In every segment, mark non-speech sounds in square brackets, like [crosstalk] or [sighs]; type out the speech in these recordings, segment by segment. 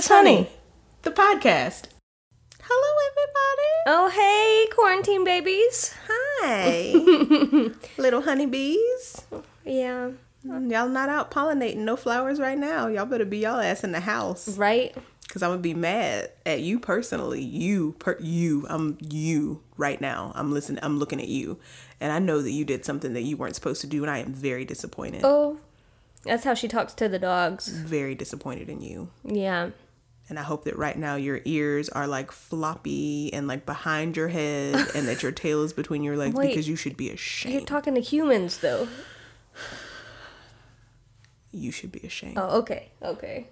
is Honey, the podcast. Hello, everybody. Oh, hey, quarantine babies. Hi, [laughs] little honeybees. Yeah, Y'all not out pollinating no flowers right now. Y'all better be y'all ass in the house. right? Cause I'm gonna be mad at you personally. You, per you. I'm you right now. I'm listening. I'm looking at you, and I know that you did something that you weren't supposed to do, and I am very disappointed. Oh, that's how she talks to the dogs. Very disappointed in you. Yeah. And I hope that right now your ears are like floppy and like behind your head, [laughs] and that your tail is between your legs Wait. because you should be ashamed. You're talking to humans, though. you should be ashamed. Oh, okay. Okay.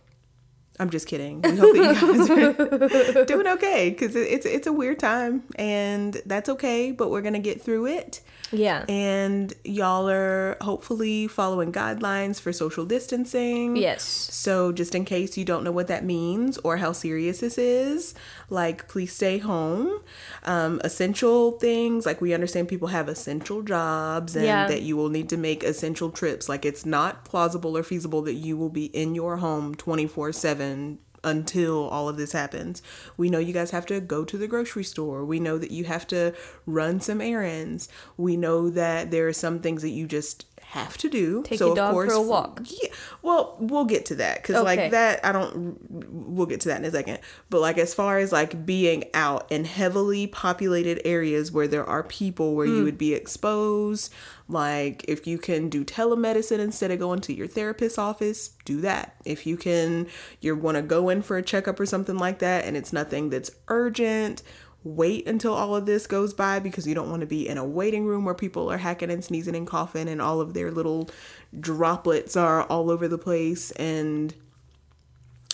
I'm just kidding. We hope that you guys are [laughs] doing okay because it's it's a weird time, and that's okay. But we're gonna get through it. Yeah. And y'all are hopefully following guidelines for social distancing. yes. So, just in case you don't know what that means or how serious this is, like, please stay home. Um, essential things, like, we understand people have essential jobs and Yeah. that you will need to make essential trips. Like, it's not plausible or feasible that you will be in your home 24 7 until all of this happens. We know you guys have to go to the grocery store. We know that you have to run some errands. We know that there are some things that you just have to do. Take so your dog for a walk. yeah. Well, we'll get to that because Okay. like that, I don't. We'll get to that in a second. But like as far as like being out in heavily populated areas where there are people where Hmm. you would be exposed, like if you can do telemedicine instead of going to your therapist's office, do that. If you can, you want to go in for a checkup or something like that, and it's nothing that's urgent. Wait until all of this goes by because you don't want to be in a waiting room where people are hacking and sneezing and coughing and all of their little droplets are all over the place. And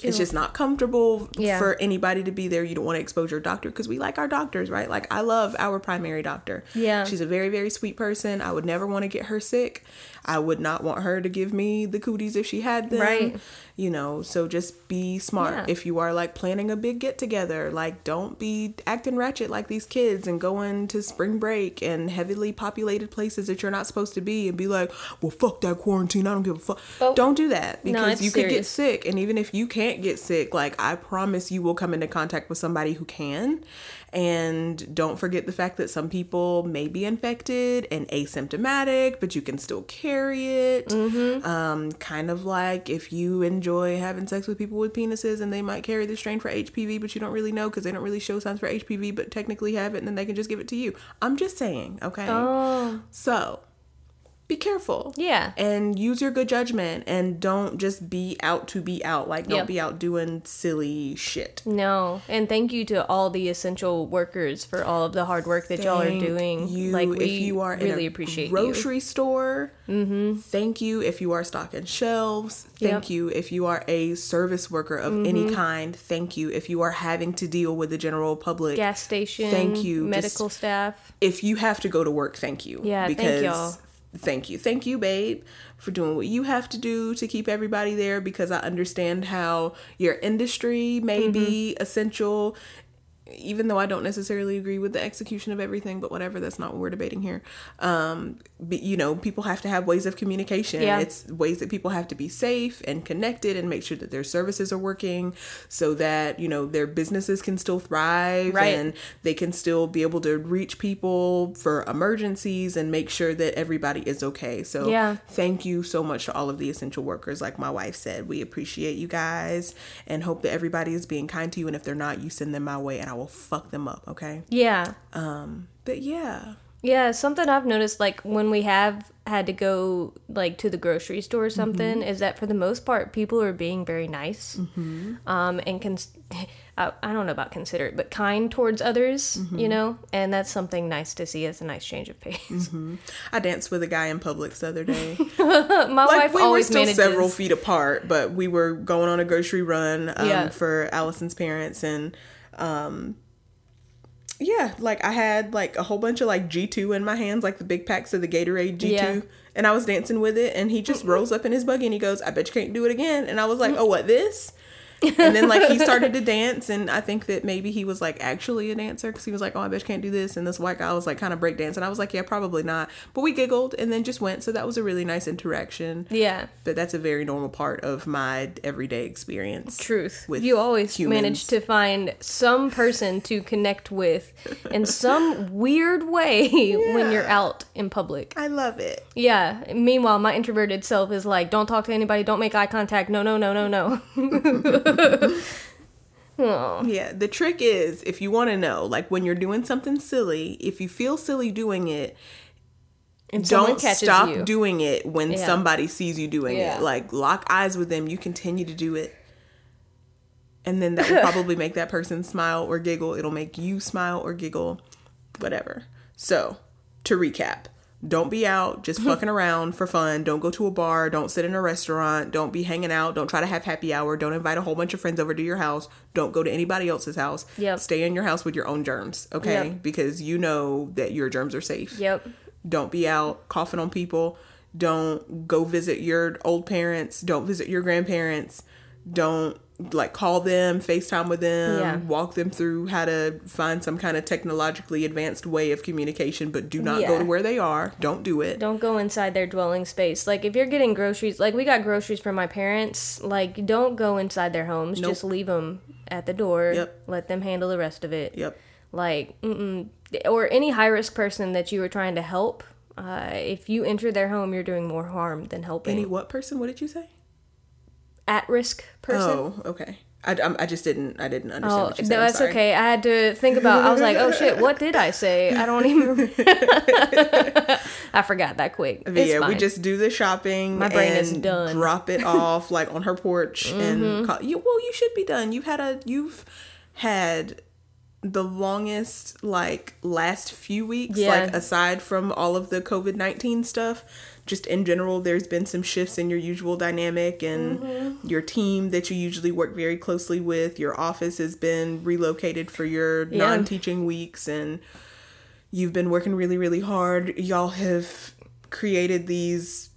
it's just not comfortable Yeah. for anybody to be there. You don't want to expose your doctor because we like our doctors, right? Like I love our primary doctor. Yeah. She's a very, very sweet person. I would never want to get her sick. I would not want her to give me the cooties if she had them. Right. You know, so just be smart. Yeah. If you are like planning a big get together, like don't be acting ratchet like these kids and going to spring break and heavily populated places that you're not supposed to be and be like, well, fuck that quarantine. I don't give a fuck. Oh. Don't do that because it's you could get sick. And even if you can't get sick, like I promise you will come into contact with somebody who can. And don't forget the fact that some people may be infected and asymptomatic, but you can still carry it. Mm-hmm. Um, kind of like if you enjoy having sex with people with penises and they might carry the strain for HPV, but you don't really know because they don't really show signs for HPV, but technically have it, and then they can just give it to you. I'm just saying, okay? Oh. So be careful. Yeah. And use your good judgment and don't just be out to be out. Like, don't Yep. be out doing silly shit. No. And thank you to all the essential workers for all of the hard work that y'all are doing. You, like we if you are really in a appreciate you. grocery store, thank you. If you are stocking shelves, thank Yep. you. If you are a service worker of any Mm-hmm. kind, thank you. If you are having to deal with the general public, Gas station. Thank you. Just- Medical staff. if you have to go to work, thank you. Yeah, thank y'all. Thank you. Thank you, babe, for doing what you have to do to keep everybody there because I understand how your industry may be Mm-hmm. essential even though I don't necessarily agree with the execution of everything, but whatever, that's not what we're debating here. Um, but, you know, people have to have ways of communication. Yeah. It's ways that people have to be safe and connected and make sure that their services are working so that, you know, their businesses can still thrive Right. and they can still be able to reach people for emergencies and make sure that everybody is okay. So, Yeah. thank you so much to all of the essential workers. Like my wife said, we appreciate you guys and hope that everybody is being kind to you. And if they're not, you send them my way and I will fuck them up. Okay. Yeah. Um, but yeah. Yeah, something I've noticed, like when we have had to go like to the grocery store or something, is that for the most part, people are being very nice, um, and cons- [laughs] I, I don't know about considerate, but kind towards others, you know, and that's something nice to see as a nice change of pace. I danced with a guy in Publix the other day. [laughs] My like wife we were always still manages. several feet apart, but we were going on a grocery run um, Yeah. for Allison's parents, and um, yeah, like I had like a whole bunch of like G two in my hands, like the big packs of the Gatorade G two. Yeah. And I was dancing with it, and he just rolls up in his buggy and he goes, "I bet you can't do it again." And I was like, "Oh, what this?" And then like he started to [laughs] dance and i think that maybe he was like actually a dancer because he was like oh i bet you can't do this and this white guy was like kind of break dance and i was like yeah probably not but we giggled and then just went so that was a really nice interaction Yeah. but that's a very normal part of my everyday experience Truth. with you always humans. manage to find some person to connect with in some weird way [laughs] when you're out in public. i love it Yeah. Meanwhile, my introverted self is like, don't talk to anybody, don't make eye contact. No, no, no, no, no. [laughs] [laughs] Yeah, the trick is if you want to know, like when you're doing something silly, if you feel silly doing it, And don't stop you. doing it when Yeah. somebody sees you doing Yeah. it. Like lock eyes with them, you continue to do it. And then that will [laughs] probably make that person smile or giggle. It'll make you smile or giggle, whatever. So, to recap, don't be out just [laughs] fucking around for fun. Don't go to a bar. Don't sit in a restaurant. Don't be hanging out. Don't try to have happy hour. Don't invite a whole bunch of friends over to your house. Don't go to anybody else's house. Yep. Stay in your house with your own germs, okay? Yep. Because you know that your germs are safe. Yep. Don't be out coughing on people. Don't go visit your old parents. Don't visit your grandparents. Don't like call them, FaceTime with them, Yeah. walk them through how to find some kind of technologically advanced way of communication, but do not go to where they are. Don't do it. Don't go inside their dwelling space. Like if you're getting groceries, like we got groceries from my parents, like don't go inside their homes. Nope. Just leave them at the door. Yep. Let them handle the rest of it. Yep. Like, mm-mm. or any high risk person that you were trying to help. Uh, if you enter their home, you're doing more harm than helping. Any what person? What did you say? At risk person. Oh, okay. I, I'm- I just didn't I didn't understand Oh, what you said. no, that's okay. I had to think about. I was like, "Oh shit, what did I say?" I don't even. [laughs] [laughs] I forgot that quick. Yeah, we just do the shopping. My brain and is done. Mm-hmm. Drop it off like on her porch [laughs] and call you. Well, you should be done. You've had a you've had the longest like last few weeks. Yeah. Like aside from all of the COVID nineteen stuff, just in general, there's been some shifts in your usual dynamic and Mm-hmm. your team that you usually work very closely with. Your office has been relocated for your Yeah. non teaching weeks and you've been working really really hard y'all have created these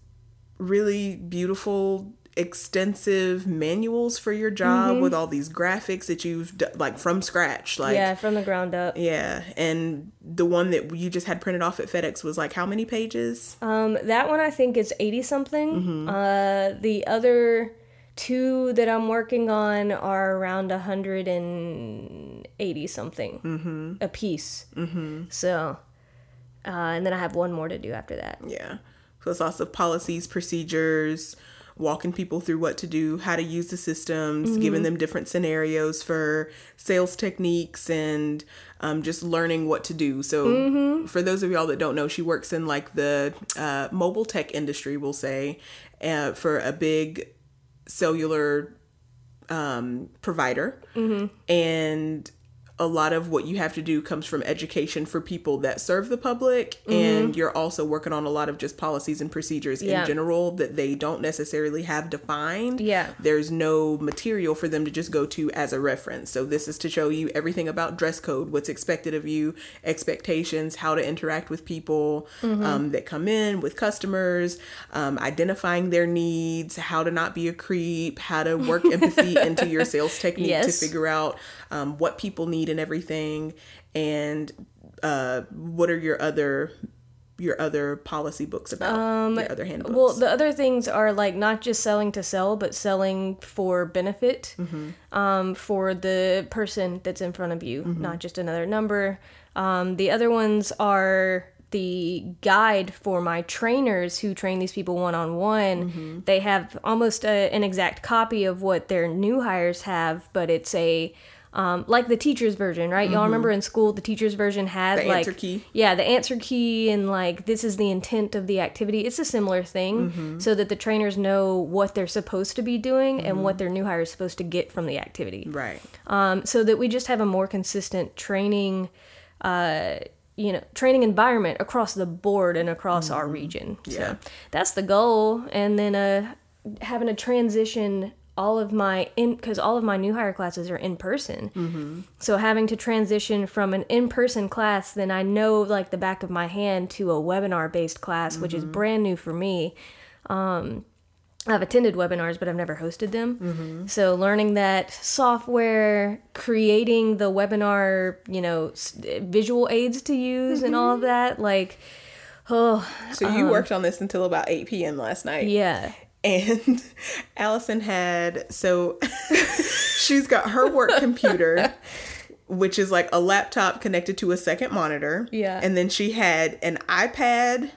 really beautiful extensive manuals for your job with all these graphics that you've d- like from scratch like yeah, from the ground up. yeah and the one that you just had printed off at FedEx was like how many pages Um, that one I think is eighty something. Mm-hmm. Uh, the other two that I'm working on are around hundred and eighty something Mm-hmm. a piece. Mm-hmm. So, uh, and then I have one more to do after that. yeah so it's lots of policies procedures walking people through what to do how to use the systems giving them different scenarios for sales techniques and um, just learning what to do. So for those of y'all that don't know she works in like the uh, mobile tech industry we'll say uh, for a big cellular um, provider. And a lot of what you have to do comes from education for people that serve the public and you're also working on a lot of just policies and procedures Yeah. in general that they don't necessarily have defined Yeah. there's no material for them to just go to as a reference so this is to show you everything about dress code what's expected of you expectations how to interact with people Mm-hmm. um, that come in with customers um, identifying their needs how to not be a creep how to work empathy [laughs] into your sales technique to figure out um, what people need and everything and uh, what are your other your other policy books about your other handbooks Um, Well, the other things are like not just selling to sell, but selling for benefit um, for the person that's in front of you, not just another number. Um, the other ones are the guide for my trainers who train these people one on one. They have almost a, an exact copy of what their new hires have, but it's a um, like the teacher's version, right? Y'all remember in school the teacher's version had The like answer key. yeah, the answer key and like this is the intent of the activity. It's a similar thing Mm-hmm. so that the trainers know what they're supposed to be doing and what their new hire is supposed to get from the activity. right Um, so that we just have a more consistent training, uh, you know, training environment across the board and across our region. Mm-hmm. Yeah. So that's the goal. And then uh, having a transition all of my in because all of my new hire classes are in person. Mm-hmm. So having to transition from an in person class, then I know like the back of my hand to a webinar based class, which is brand new for me. Um, I've attended webinars, but I've never hosted them. So learning that software, creating the webinar, you know, s- visual aids to use and all of that, like, oh, So you worked on this until about 8 p.m. last night. yeah. And [laughs] Allison had, so [laughs] she's got her work computer, which is like a laptop connected to a second monitor. Yeah. And then she had an iPad,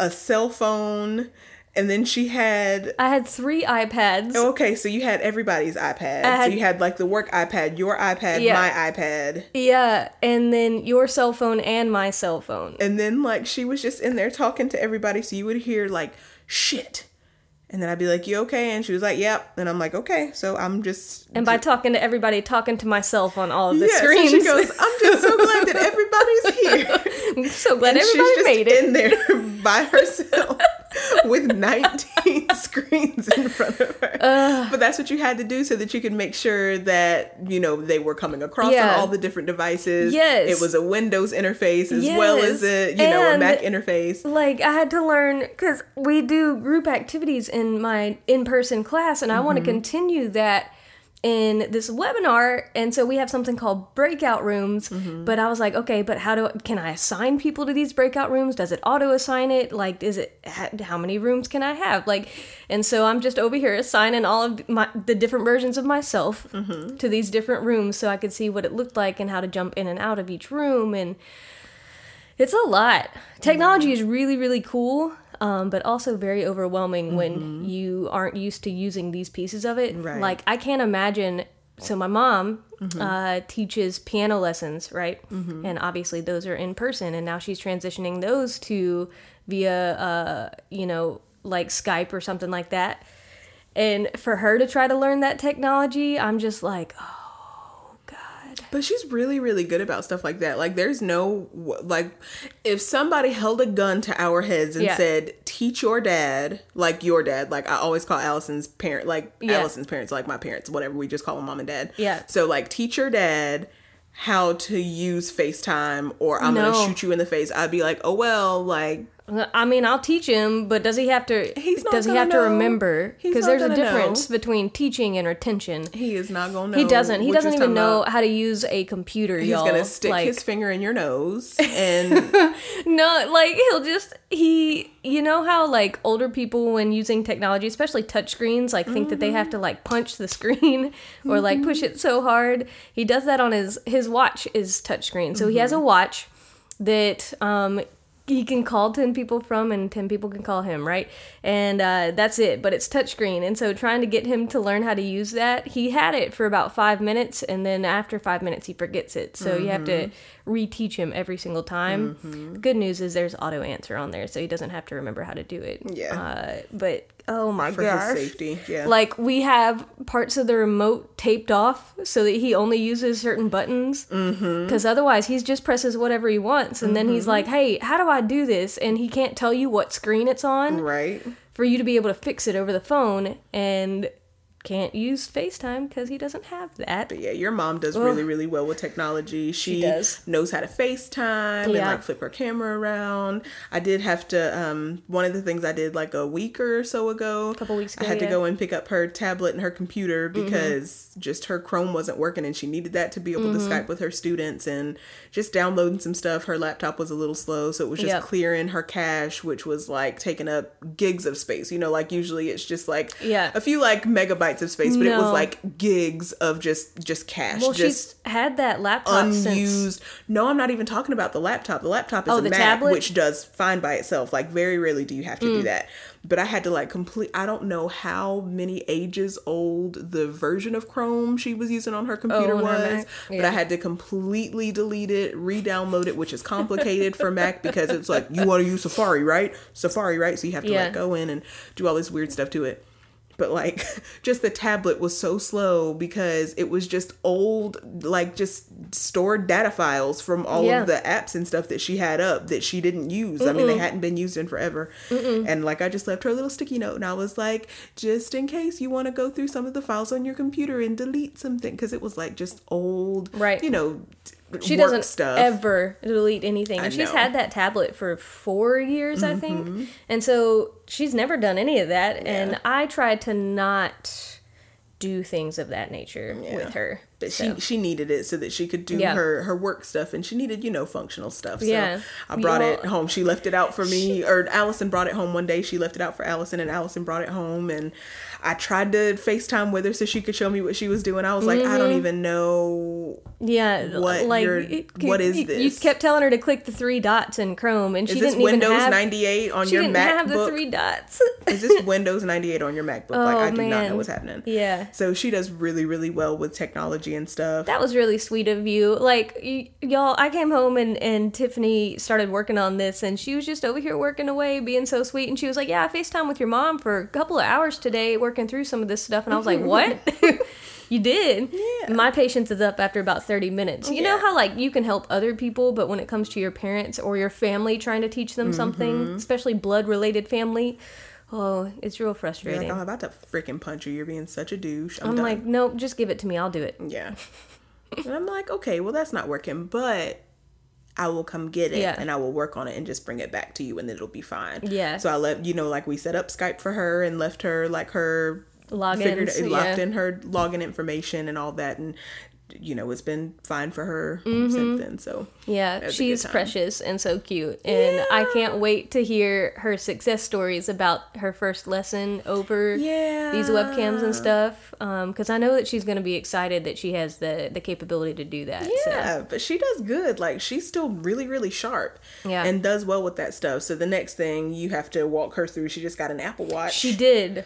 a cell phone, and then she had I had three iPads. Oh, okay, so you had everybody's iPad. so had- you had like the work iPad, your iPad, Yeah. my iPad. Yeah, and then your cell phone and my cell phone. And then like she was just in there talking to everybody, so you would hear like shit. And then I'd be like, "You okay?" And she was like, "Yep." And I'm like, "Okay." So I'm just And by talking to everybody, talking to myself on all of the yeah. So screens. she goes, "I'm just so glad that everybody's [laughs] here." I'm so glad And everybody she's just made it. in there [laughs] by herself with [laughs] 19 [laughs] screens in front of her. but that's what you had to do so that you could make sure that, you know, they were coming across Yeah. on all the different devices. Yes. It was a Windows interface as well as a, Yes. you know, a Mac interface. like I had to learn because we do group activities in my in-person class, and I want to Mm-hmm. continue that in this webinar. And so we have something called breakout rooms. Mm-hmm. But I was like, okay, but how do can I assign people to these breakout rooms? Does it auto assign it? Like, is it how many rooms can I have? Like, and so I'm just over here assigning all of my the different versions of myself Mm-hmm. to these different rooms so I could see what it looked like and how to jump in and out of each room and it's a lot. Technology is really, really cool, um, but also very overwhelming when you aren't used to using these pieces of it. Right. Like, I can't imagine. So, my mom uh, teaches piano lessons, right? And obviously, those are in person, and now she's transitioning those to via, uh, you know, like Skype or something like that. And for her to try to learn that technology, I'm just like, oh. But she's really, really good about stuff like that. Like, there's no, like, if somebody held a gun to our heads and Yeah. said, teach your dad, like your dad, like I always call Allison's parent, like Yeah. Allison's parents, like my parents, whatever, we just call them mom and dad. Yeah. So, like, teach your dad how to use FaceTime or I'm No. going to shoot you in the face. I'd be like, oh, well, like, I mean, I'll teach him, but does he have to? He's not does he gonna have to remember? Because there's a gonna know. difference between teaching and retention. he is not going to know. He doesn't. He doesn't even know about. how to use a computer. He's y'all. He's going to stick like, his finger in your nose [laughs] and No, like he'll just he. You know how like older people when using technology, especially touchscreens, like think that they have to mm-hmm. like punch the screen [laughs] or like push mm-hmm. it so hard. He does that on his his watch is touchscreen, so he has a mm-hmm. watch that um he can call 10 people from and 10 people can call him right? And uh, that's it but it's touchscreen. And so trying to get him to learn how to use that he had it for about five minutes and then after five minutes he forgets it. So you have to reteach him every single time. The good news is there's auto answer on there so he doesn't have to remember how to do it. Yeah. uh, but oh my for gosh his safety. Yeah. like we have parts of the remote taped off so that he only uses certain buttons Mm-hmm. because otherwise he's just presses whatever he wants and then he's like hey how do i do this and he can't tell you what screen it's on right. for you to be able to fix it over the phone and can't use facetime because he doesn't have that But yeah, your mom does really, really well with technology. She, does. knows how to FaceTime and like flip her camera around. I did have to um one of the things I did like a week or so ago. A Couple weeks I ago, had to go and pick up her tablet and her computer Mm-hmm. because just her Chrome wasn't working and she needed that to be able Mm-hmm. to Skype with her students and just downloading some stuff. Her laptop was a little slow, so it was just Yep. clearing her cache, which was like taking up gigs of space. You know, like usually it's just like Yeah. a few like megabytes of space, but it was like gigs of just just cache. well just she's had that laptop since unused. No, I'm not even talking about the laptop. The laptop is Oh, a Mac, tablet? which does fine by itself. Like very rarely do you have to Mm. do that. But I had to like complete. I don't know how many ages old the version of Chrome she was using on her computer Oh, on her was, but I had to completely delete it, re-download it, which is complicated for Mac because it's like you want to use Safari, right? Safari, right? So you have to Yeah. like go in and do all this weird stuff to it but like [laughs] just the tablet was so slow because it was just old like just stored data files from all Yeah. of the apps and stuff that she had up that she didn't use i mean they hadn't been used in forever and like i just left her a little sticky note and i was like just in case you want to go through some of the files on your computer and delete something because it was like just old Right. you know she doesn't stuff. ever delete anything. And she's know. Mm-hmm. had that tablet for four years, I think. And so she's never done any of that. And I try to not do things of that nature with her. But So- she she needed it so that she could do Yeah. her her work stuff, and she needed you know functional stuff. So Yeah. I brought Y'all- it home. She left it out for me, or Allison brought it home one day. She left it out for Allison, and Allison brought it home, and I tried to FaceTime with her so she could show me what she was doing. I was like, I don't Mm-hmm. even know. Yeah, What like it- what is you, You kept telling her to click the three dots in Chrome, and Is she this didn't Windows even have. ninety eight on she your didn't MacBook? have the three dots. is this [laughs] Windows ninety eight on your MacBook? like I Oh, do not know what's happening. yeah, So she does really really well with technology and stuff. that was really sweet of you. Like y- y'all, I came home and and Tiffany started working on this, and she was just over here working away, being so sweet. And she was like, "Yeah, I Facetime with your mom for a couple of hours today, working through some of this stuff." And I was like, "What?" [laughs] You did. Yeah. My patience is up after about 30 minutes. You know how like you can help other people, but when it comes to your parents or your family trying to teach them something, Mm-hmm. especially blood related family, oh, it's real You're frustrating. like, I'm about to freaking punch you. You're being such a douche. I'm, I'm like, nope, just give it to me. I'll do it. Yeah. [laughs] and I'm like, okay, well, that's not working, but I will come get it Yeah. and I will work on it and just bring it back to you and then it'll be fine. Yeah. So I left, you know, like we set up Skype for her and left her like her figured Logins, locked in her login information and all that. And, you know, it's been fine for her Mm-hmm. since then. So Yeah, she's precious and so cute. And I can't wait to hear her success stories about her first lesson over yeah. these webcams and stuff. Because I know that she's going to be excited that she has the, the capability to do that. so. Yeah, but she does good. Like she's still really, really sharp. Yeah. And does well with that stuff. So the next thing you have to walk her through, she just got an Apple Watch. She did.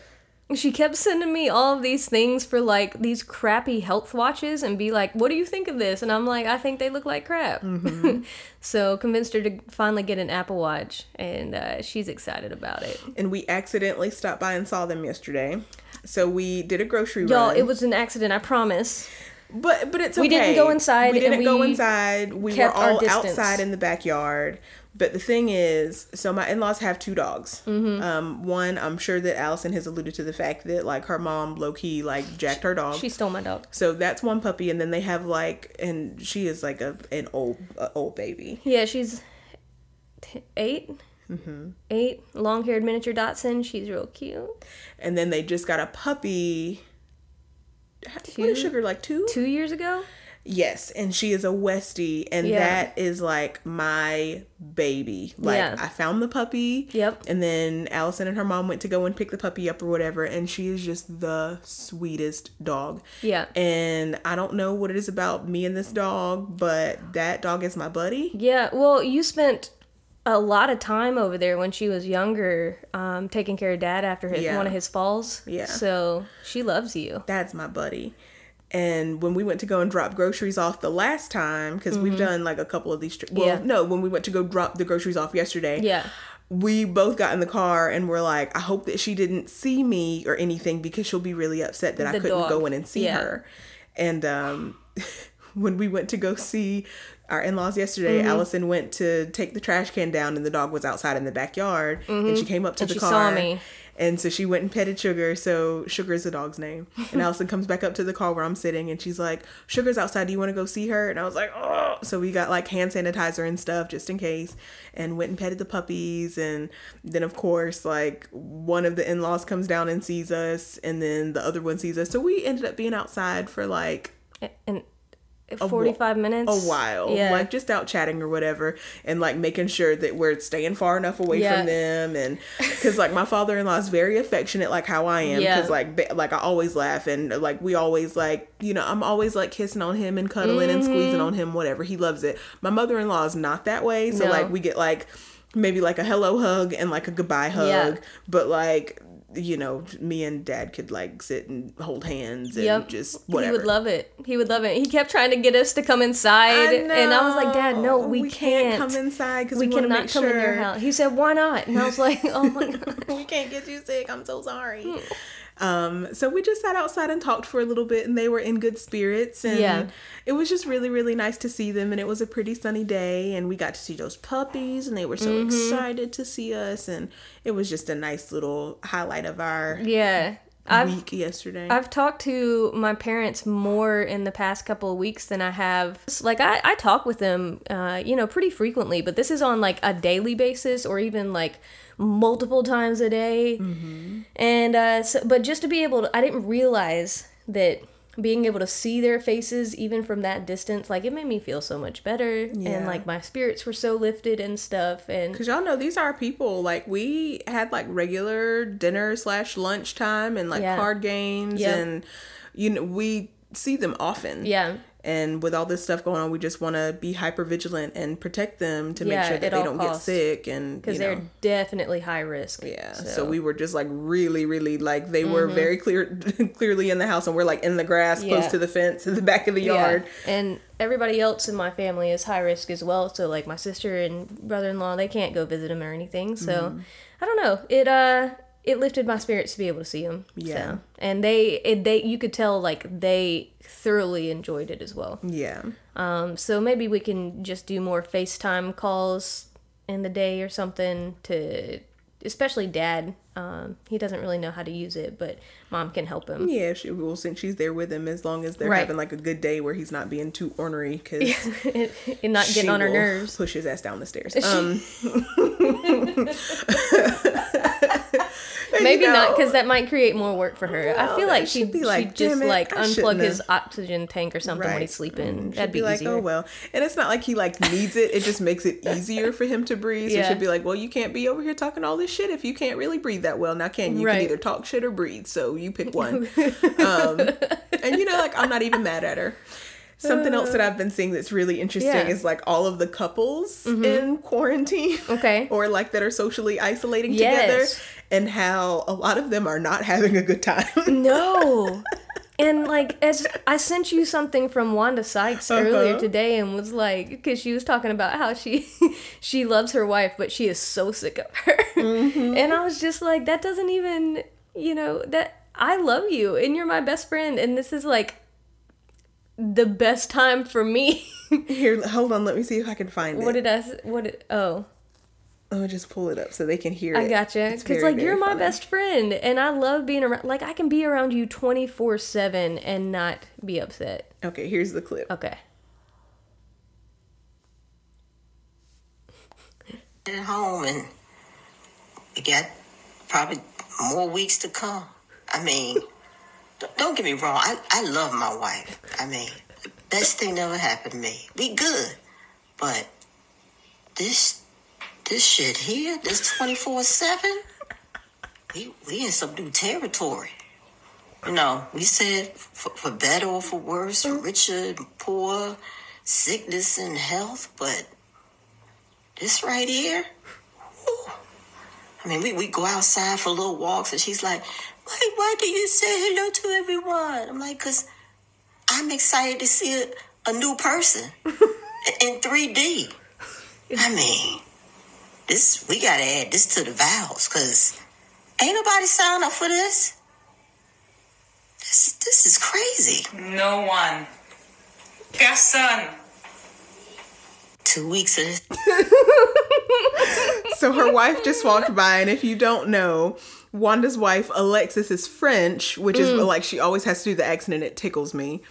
She kept sending me all of these things for like these crappy health watches and be like, "What do you think of this?" And I'm like, "I think they look like crap." Mm-hmm. [laughs] so convinced her to finally get an Apple Watch, and uh, she's excited about it. and we accidentally stopped by and saw them yesterday. So we did a grocery Y'all, run. it was an accident. I promise. but but it's okay. we didn't go inside We didn't go inside. We were all outside in the backyard. But the thing is, so my in-laws have two dogs. Mm-hmm. Um, one, I'm sure that Allison has alluded to the fact that like her mom low key like jacked her dog. She stole my dog. so that's one puppy, and then they have like, and she is like a an old a old baby. Yeah, she's t- 8 Mm-hmm. Eight, long-haired miniature Dachshund. She's real cute. And then they just got a puppy. What is sugar like two? Two years ago. Yes, and she is a Westie, and Yeah. that is like my baby. Like Yeah. I found the puppy. Yep. And then Allison and her mom went to go and pick the puppy up or whatever, and she is just the sweetest dog. Yeah. And I don't know what it is about me and this dog, but that dog is my buddy. Yeah, well, you spent a lot of time over there when she was younger, um, taking care of dad after his, Yeah. one of his falls. Yeah. So she loves you. That's my buddy. And when we went to go and drop groceries off the last time, because we've done like a couple of these. Tri- well, Mm-hmm. Yeah. no, when we went to go drop the groceries off yesterday, Yeah. we both got in the car and were like, I hope that she didn't see me or anything because she'll be really upset that I couldn't dog. go in and see Yeah. her. And um, [laughs] when we went to go see our in laws yesterday, Mm-hmm. Allison went to take the trash can down and the dog was outside in the backyard. And she came up to Mm-hmm. And the car. And so she went and petted Sugar. So Sugar is the dog's name. And [laughs] Allison comes back up to the car where I'm sitting and she's like, Sugar's outside. Do you want to go see her? And I was like, oh. So we got like hand sanitizer and stuff just in case and went and petted the puppies. And then, of course, like one of the in laws comes down and sees us and then the other one sees us. So we ended up being outside for like And 45 minutes. a while, Yeah. like just out chatting or whatever, and like making sure that we're staying far enough away Yeah. from them, and [laughs] because like my father-in-law is very affectionate, like how I am, Yeah. because like ba- like I always laugh and like we always like you know I'm always like kissing on him and cuddling and Mm-hmm. squeezing on him, whatever he loves it. My mother-in-law is not that way, so No. like we get like maybe like a hello hug and like a goodbye hug, Yeah. but like. You know, me and dad could like sit and hold hands and Yep. just whatever. He would love it. He would love it. He kept trying to get us to come inside, and I was like, "Dad, no, we, can't. come inside because we, we, want cannot make come sure in your house." He said, "Why not?" And I was like, [laughs] "Oh my god." we can't get you sick. I'm so sorry. Um, so we just sat outside and talked for a little bit, and they were in good spirits, and Yeah. it was just really, really nice to see them. And it was a pretty sunny day, and we got to see those puppies, and they were so Mm-hmm. excited to see us, and it was just a nice little highlight of our Yeah. I've- week yesterday. I've talked to my parents more in the past couple of weeks than I have. Like I, I talk with them, uh, you know, pretty frequently, but this is on like a daily basis or even like multiple times a day. And uh, so, but just to be able to, I didn't realize that being able to see their faces even from that distance, like it made me feel so much better, Yeah. and like my spirits were so lifted and stuff. And Cause y'all know these are people. Like we had like regular dinner slash lunch time and like Yeah. card games Yep. and you know we see them often. yeah, And with all this stuff going on, we just want to be hyper vigilant and protect them to Yeah, make sure that they don't costs. get sick and because they're definitely high risk. Yeah, so. we were just like really, really like they were Mm-hmm. very clear, [laughs] clearly in the house, and we're like in the grass, close to the fence, in the back of the yard. Yeah. And everybody else in my family is high risk as well. So like my sister and brother in law, they can't go visit him or anything. So Mm-hmm. I don't know. It uh it lifted my spirits to be able to see them. Yeah. So, and they it, they you could tell like they thoroughly enjoyed it as well. Yeah, Um so maybe we can just do more FaceTime calls in the day or something to especially dad. Um he doesn't really know how to use it, but mom can help him. yeah. She will since she's there with him as long as they're Right. having like a good day where he's not being too ornery because [laughs] and not getting on her nerves. Push his ass down the stairs. [laughs] Um, [laughs] Maybe you not because that might create more work for her. I feel like she'd be like, she'd just it, like I unplug his have." oxygen tank or something when he's sleeping. Mm, That'd be, be like, easier. oh well. And it's not like he like needs it. It just makes it [laughs] easier for him to breathe. So Yeah. she'd be like, well, you can't be over here talking all this shit if you can't really breathe that well. Now can you? You Right. can either talk shit or breathe. So you pick [laughs] one. um, and you know, like I'm not even mad at her. Something else that I've been seeing that's really interesting Yeah. Mm-hmm. is like all of the couples in quarantine. Okay. [laughs] or like that are socially isolating Yes. together and how a lot of them are not having a good time. [laughs] No. And like as I sent you something from Wanda Sykes earlier Uh-huh. today and was like because she was talking about how she [laughs] she loves her wife but she is so sick of her. Mm-hmm. And I was just like that doesn't even, you know, that I love you and you're my best friend and this is like the best time for me. [laughs] Here, hold on, let me see if I can find what it. did I s- what did, oh Let me just pull it up so they can hear it. I gotcha. It's Because, very, like, you're very my funny. best friend, and I love being around. Like, I can be around you 24 7 and not be upset. Okay, here's the clip. Okay. at home and we got probably more weeks to come. I mean, d- don't get me wrong. I, I love my wife. I mean, the best thing that ever happened to me. We good. But this this shit here, this 24-7, we, we in some new territory. You know, we said for, for better or for worse, for richer and poor, sickness and health, but this right here, whew. I mean, we, we go outside for little walks, and she's like, why, why do you say hello to everyone? I'm like, because I'm excited to see a, a new person [laughs] in- in 3D. I mean, this we gotta add this to the vows, because ain't nobody signed up for this. This, this is crazy. No one. Person. Two weeks of [laughs] So her wife just walked by, and if you don't know, Wanda's wife, Alexis, is French, which is mm. like she always has to do the accent, and it tickles me.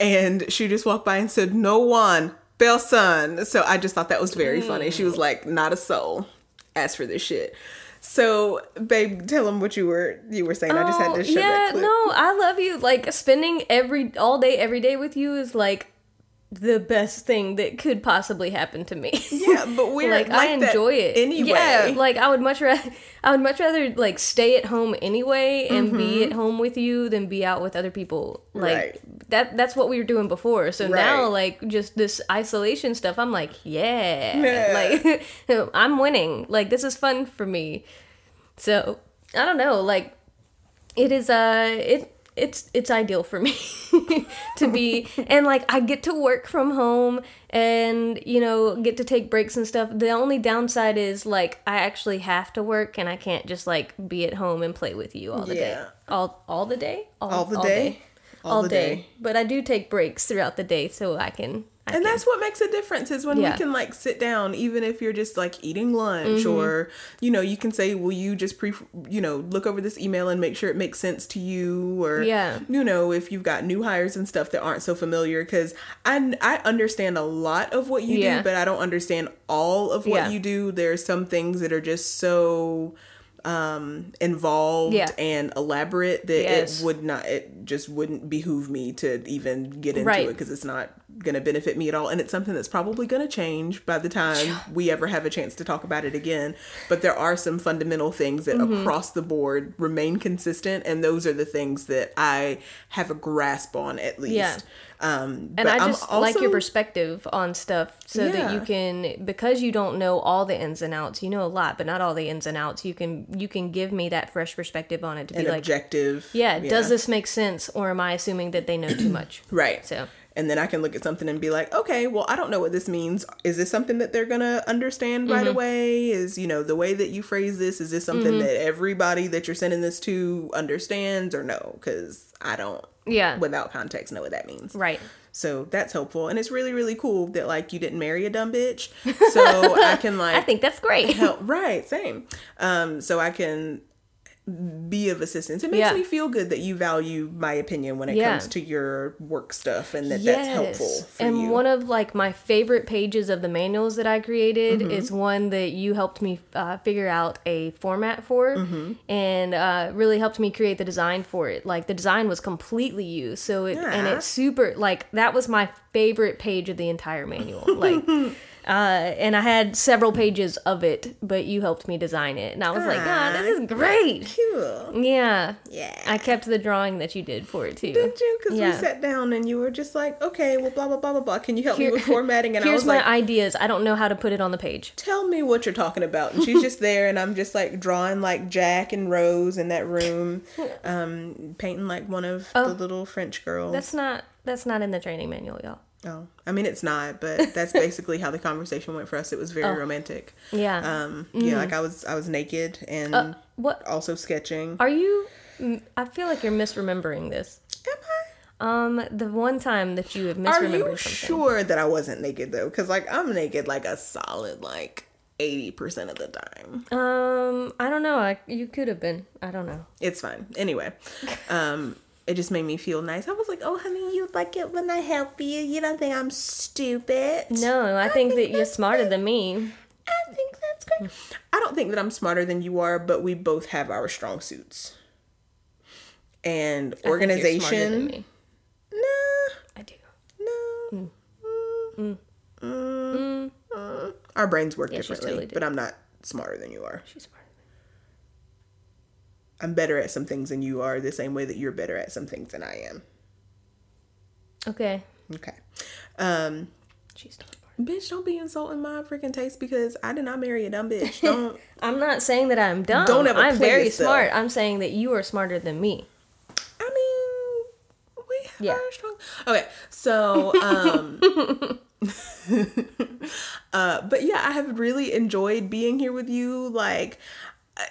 And she just walked by and said, No one, personne. So I just thought that was very funny. She was mm. like, Not a soul. As for this shit. So, babe, tell them what you were you were saying. I just had oh, to show Oh, yeah, that clip. no, I love you. Like, spending every, all day, every day with you is like the best thing that could possibly happen to me. Yeah, but [laughs] we're like, I that enjoy it anyway. Yeah, like I would much rather I would much rather like stay at home anyway and be Mm-hmm. at home with you than be out with other people. Like Right. that that's what we were doing before. So now like just this isolation stuff, I'm like, yeah, Yeah. like [laughs] I'm winning. Like this is fun for me. So I don't know, like it is uh it it's it's ideal for me [laughs] to be and like I get to work from home and you know get to take breaks and stuff. The only downside is like I actually have to work and I can't just like be at home and play with you all the day. All all the day? All the day? All, day. But I do take breaks throughout the day so I can I and can- that's what makes a difference is when Yeah. Mm-hmm. we can like sit down even if you're just like eating lunch or you know you can say will you just pre you know look over this email and make sure it makes sense to you or Yeah. you know if you've got new hires and stuff that aren't so familiar because I, I understand a lot of what you Yeah. do but i don't understand all of what Yeah. you do there's some things that are just so um involved Yeah. and elaborate that Yes. it would not it just wouldn't behoove me to even get into Right. it because it's not going to benefit me at all and it's something that's probably going to change by the time we ever have a chance to talk about it again but there are some fundamental things that Mm-hmm. across the board remain consistent and those are the things that i have a grasp on at least Yeah. um and but I just like your perspective on stuff so that you can because you don't know all the ins and outs. You know a lot, but not all the ins and outs. You can you can give me that fresh perspective on it to be an like, objective yeah, does this make sense, or am I assuming that they know too much? [clears throat] Right. So And then I can look at something and be like, okay, well, I don't know what this means. Is this something that they're gonna understand right Mm-hmm. away? Is you know the way that you phrase this? Is this something that everybody that you're sending this to understands or no? Because I don't, yeah, without context, know what that means. right. So that's helpful, and it's really really cool that like you didn't marry a dumb bitch. [laughs] So I can like I think that's great. help right same um so i can be of assistance it makes Yeah. me feel good that you value my opinion when it Yeah. comes to your work stuff and that that's helpful for and you one of like my favorite pages of the manuals that I created Mm-hmm. is one that you helped me uh, figure out a format for, Mm-hmm. and uh, really helped me create the design for it. Like the design was completely you, so it and it's super like that was my favorite page of the entire manual. Like. [laughs] Uh, and I had several pages of it, but you helped me design it, and I was like, "Ah, this is great." cool Yeah, yeah I kept the drawing that you did for it too. did you because Yeah. we sat down and you were just like okay well blah blah blah blah blah can you help Here- me with formatting and i was my like ideas. I don't know how to put it on the page. tell me what you're talking about and she's just there and i'm just like drawing like jack and rose in that room um painting like one of Oh. the little french girls That's not that's not in the training manual, y'all. Oh, I mean it's not, but [laughs] that's basically how the conversation went for us. It was very Oh. romantic. Yeah. Um, yeah, like I was I was naked and Uh, what also sketching. are you? mm, I feel like you're misremembering this. Am I? Um, the one time that you have misremembered. Are you something. sure that I wasn't naked though? Because like I'm naked like a solid like eighty percent of the time. Um, I don't know. I, you could have been. I don't know. It's fine. Anyway, [laughs] um, it just made me feel nice. I was like, oh honey, you like it when I help you. You don't think I'm stupid? No, I, think, that you're smarter great. than me. I think that's great. I don't think that I'm smarter than you are, but we both have our strong suits. And I think organization. me. Nah, I do. no. Mm, mm, mm. Our brains work Yeah, differently, but I'm not smarter than you are. She's smarter. I'm better at some things than you are, the same way that you're better at some things than I am. Okay. Okay. Um, She's smart. bitch, don't be insulting my freaking taste because I did not marry a dumb bitch. [laughs] Don't. I'm not saying that I'm dumb. Don't ever I'm very yourself. smart. I'm saying that you are smarter than me. I mean, we have Yeah. our strong. Okay, so um, [laughs] [laughs] uh, but yeah, I have really enjoyed being here with you. Like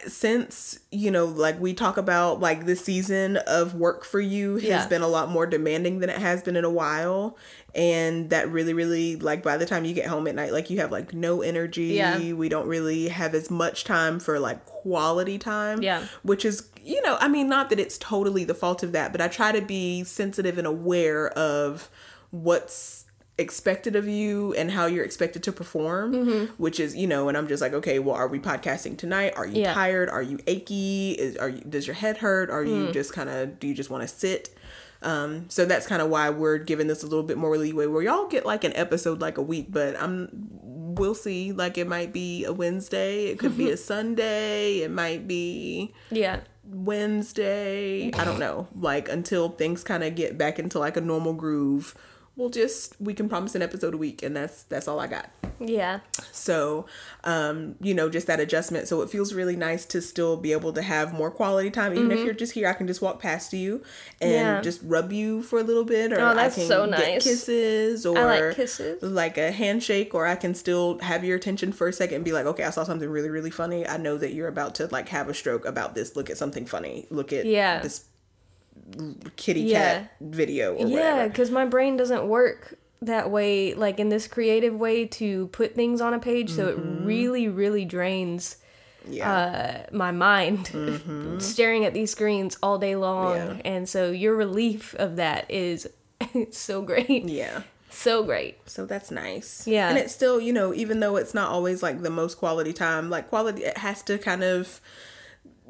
since you know, like we talk about like this season of work for you has Yeah. been a lot more demanding than it has been in a while. And that really, really like by the time you get home at night, like you have like no energy. Yeah. We don't really have as much time for like quality time Yeah. which is you know i mean not that it's totally the fault of that but i try to be sensitive and aware of what's expected of you and how you're expected to perform Mm-hmm. which is you know and i'm just like okay well are we podcasting tonight are you Yeah. tired are you achy is are you does your head hurt are Hmm. you just kind of do you just want to sit um, so that's kind of why we're giving this a little bit more leeway where y'all get like an episode like a week, but I'm we'll see. Like it might be a Wednesday, it could be [laughs] a Sunday, it might be Yeah. Wednesday. I don't know. Like until things kind of get back into like a normal groove, we'll just we can promise an episode a week, and that's that's all I got. Yeah. So, um, you know, just that adjustment. So it feels really nice to still be able to have more quality time. Even if you're just here, I can just walk past you and Mm-hmm. Yeah. just rub you for a little bit, or Oh, that's I can so get kisses, or like kisses. like a handshake, or I can still have your attention for a second and be like, okay, I saw something really, really funny. I know that you're about to like have a stroke about this. Look at something funny. Look at Yeah. this kitty Yeah. cat video or Yeah, because my brain doesn't work that way, like in this creative way to put things on a page. So it really, really drains Yeah. uh, my mind [laughs] staring at these screens all day long. Yeah. And so your relief of that is [laughs] so great. yeah. So great. So that's nice. Yeah. And it's still, you know, even though it's not always like the most quality time, like quality, it has to kind of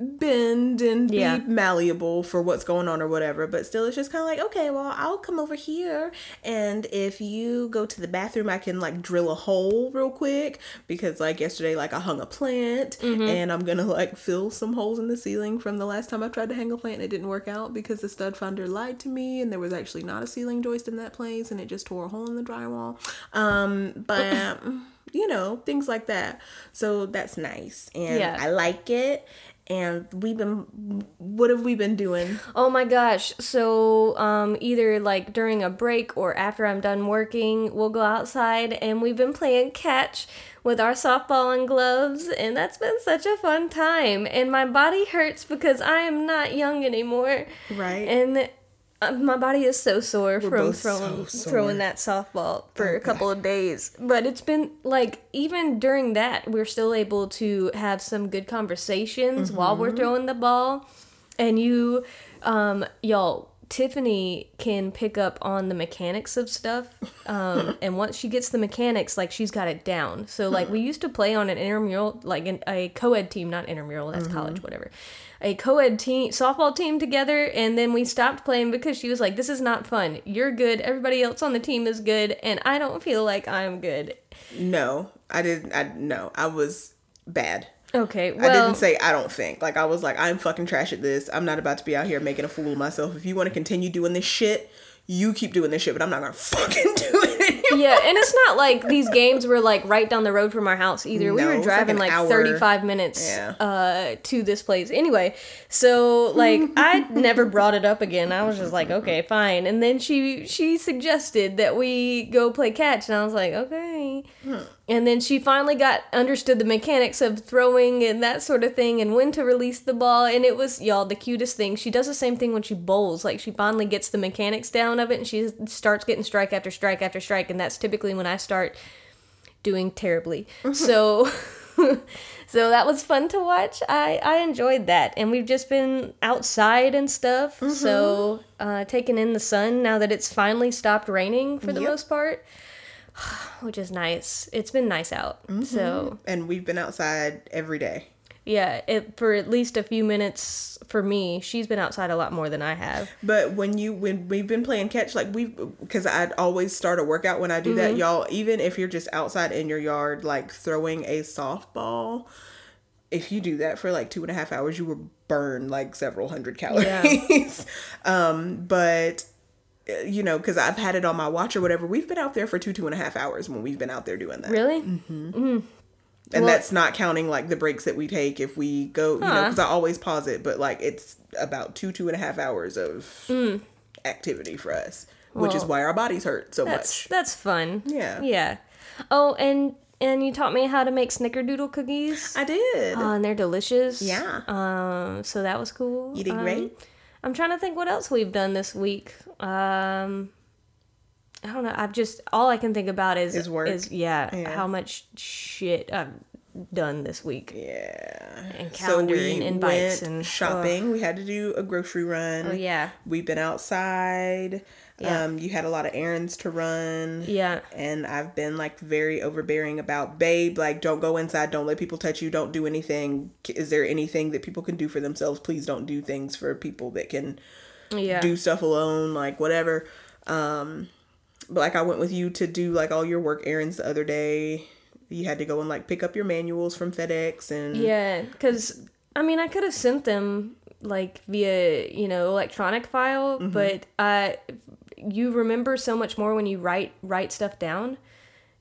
bend and Yeah. be malleable for what's going on or whatever. But still, it's just kind of like, okay, well, I'll come over here. And if you go to the bathroom, I can like drill a hole real quick because like yesterday, like I hung a plant Mm-hmm. and I'm going to like fill some holes in the ceiling from the last time I tried to hang a plant and it didn't work out because the stud finder lied to me and there was actually not a ceiling joist in that place and it just tore a hole in the drywall. Um, but [clears throat] you know, things like that. So that's nice. And Yeah. I like it. And we've been, what have we been doing? Oh my gosh. So, um, either like during a break or after I'm done working, we'll go outside and we've been playing catch with our softball and gloves, and that's been such a fun time. And my body hurts because I am not young anymore. Right. And my body is so sore from throwing so throwing that softball for a couple of days. But it's been like even during that, we're still able to have some good conversations while Mm-hmm. we're throwing the ball. And you, um, y'all, Tiffany can pick up on the mechanics of stuff. Um, [laughs] and once she gets the mechanics, like she's got it down. So like we used to play on an intramural, like an, a co-ed team, not intramural, that's college, whatever. A co-ed team, softball team together, and then we stopped playing because she was like, "This is not fun. You're good. Everybody else on the team is good, and I don't feel like I'm good." No, I didn't. I no, I was bad. Okay, well, I didn't say I don't think. Like I was like I'm fucking trash at this. I'm not about to be out here making a fool of myself. If you want to continue doing this shit, you keep doing this shit, but I'm not gonna fucking [laughs] do it anymore. yeah, and it's not like these games were like right down the road from our house either. we were it's like driving like, 35 minutes Yeah. uh, to this place. Anyway, so like [laughs] I never brought it up again. I was just like, okay, fine. And then she she suggested that we go play catch, and I was like, okay. And then she finally got understood the mechanics of throwing and that sort of thing and when to release the ball and it was y'all the cutest thing. She does the same thing when she bowls. Like she finally gets the mechanics down of it and she starts getting strike after strike after strike and that's typically when I start doing terribly. so [laughs] so that was fun to watch. I I enjoyed that. And we've just been outside and stuff. So uh taking in the sun now that it's finally stopped raining for the Yep. most part. [sighs] Which is nice. It's been nice out. So And we've been outside every day. yeah, it for at least a few minutes for me. She's been outside a lot more than I have. But when you when we've been playing catch, like we've because I'd always start a workout when I do Mm-hmm. that, y'all. Even if you're just outside in your yard, like throwing a softball, if you do that for like two and a half hours, you will burn like several hundred calories. [laughs] um, but you know, because I've had it on my watch or whatever, we've been out there for two two and a half hours when we've been out there doing that. Really? Mm-hmm. and Well- that's not counting like the breaks that we take if we go you know because i always pause it but like it's about two two and a half hours of activity for us which is. Why our bodies hurt so That's much that's fun. Yeah. Yeah. Oh, and and you taught me how to make snickerdoodle cookies. i did Oh, and they're delicious. Yeah. Um, so that was cool. You did Um, great. I'm trying to think what else we've done this week. Um, I don't know. I've just all I can think about is Is work. yeah, Yeah. how much shit I've done this week. yeah And so calendar we and invites and shopping we had to do a grocery run Oh yeah. we've been outside Yeah. um you had a lot of errands to run Yeah. and I've been like very overbearing about, babe, like don't go inside, don't let people touch you, don't do anything. Is there anything that people can do for themselves? Please don't do things for people that can Yeah. do stuff alone, like whatever. Um but like I went with you to do like all your work errands the other day. You had to go and like pick up your manuals from FedEx and Yeah, because I mean, I could have sent them like via you know electronic file, Mm-hmm. but uh, you remember so much more when you write write stuff down,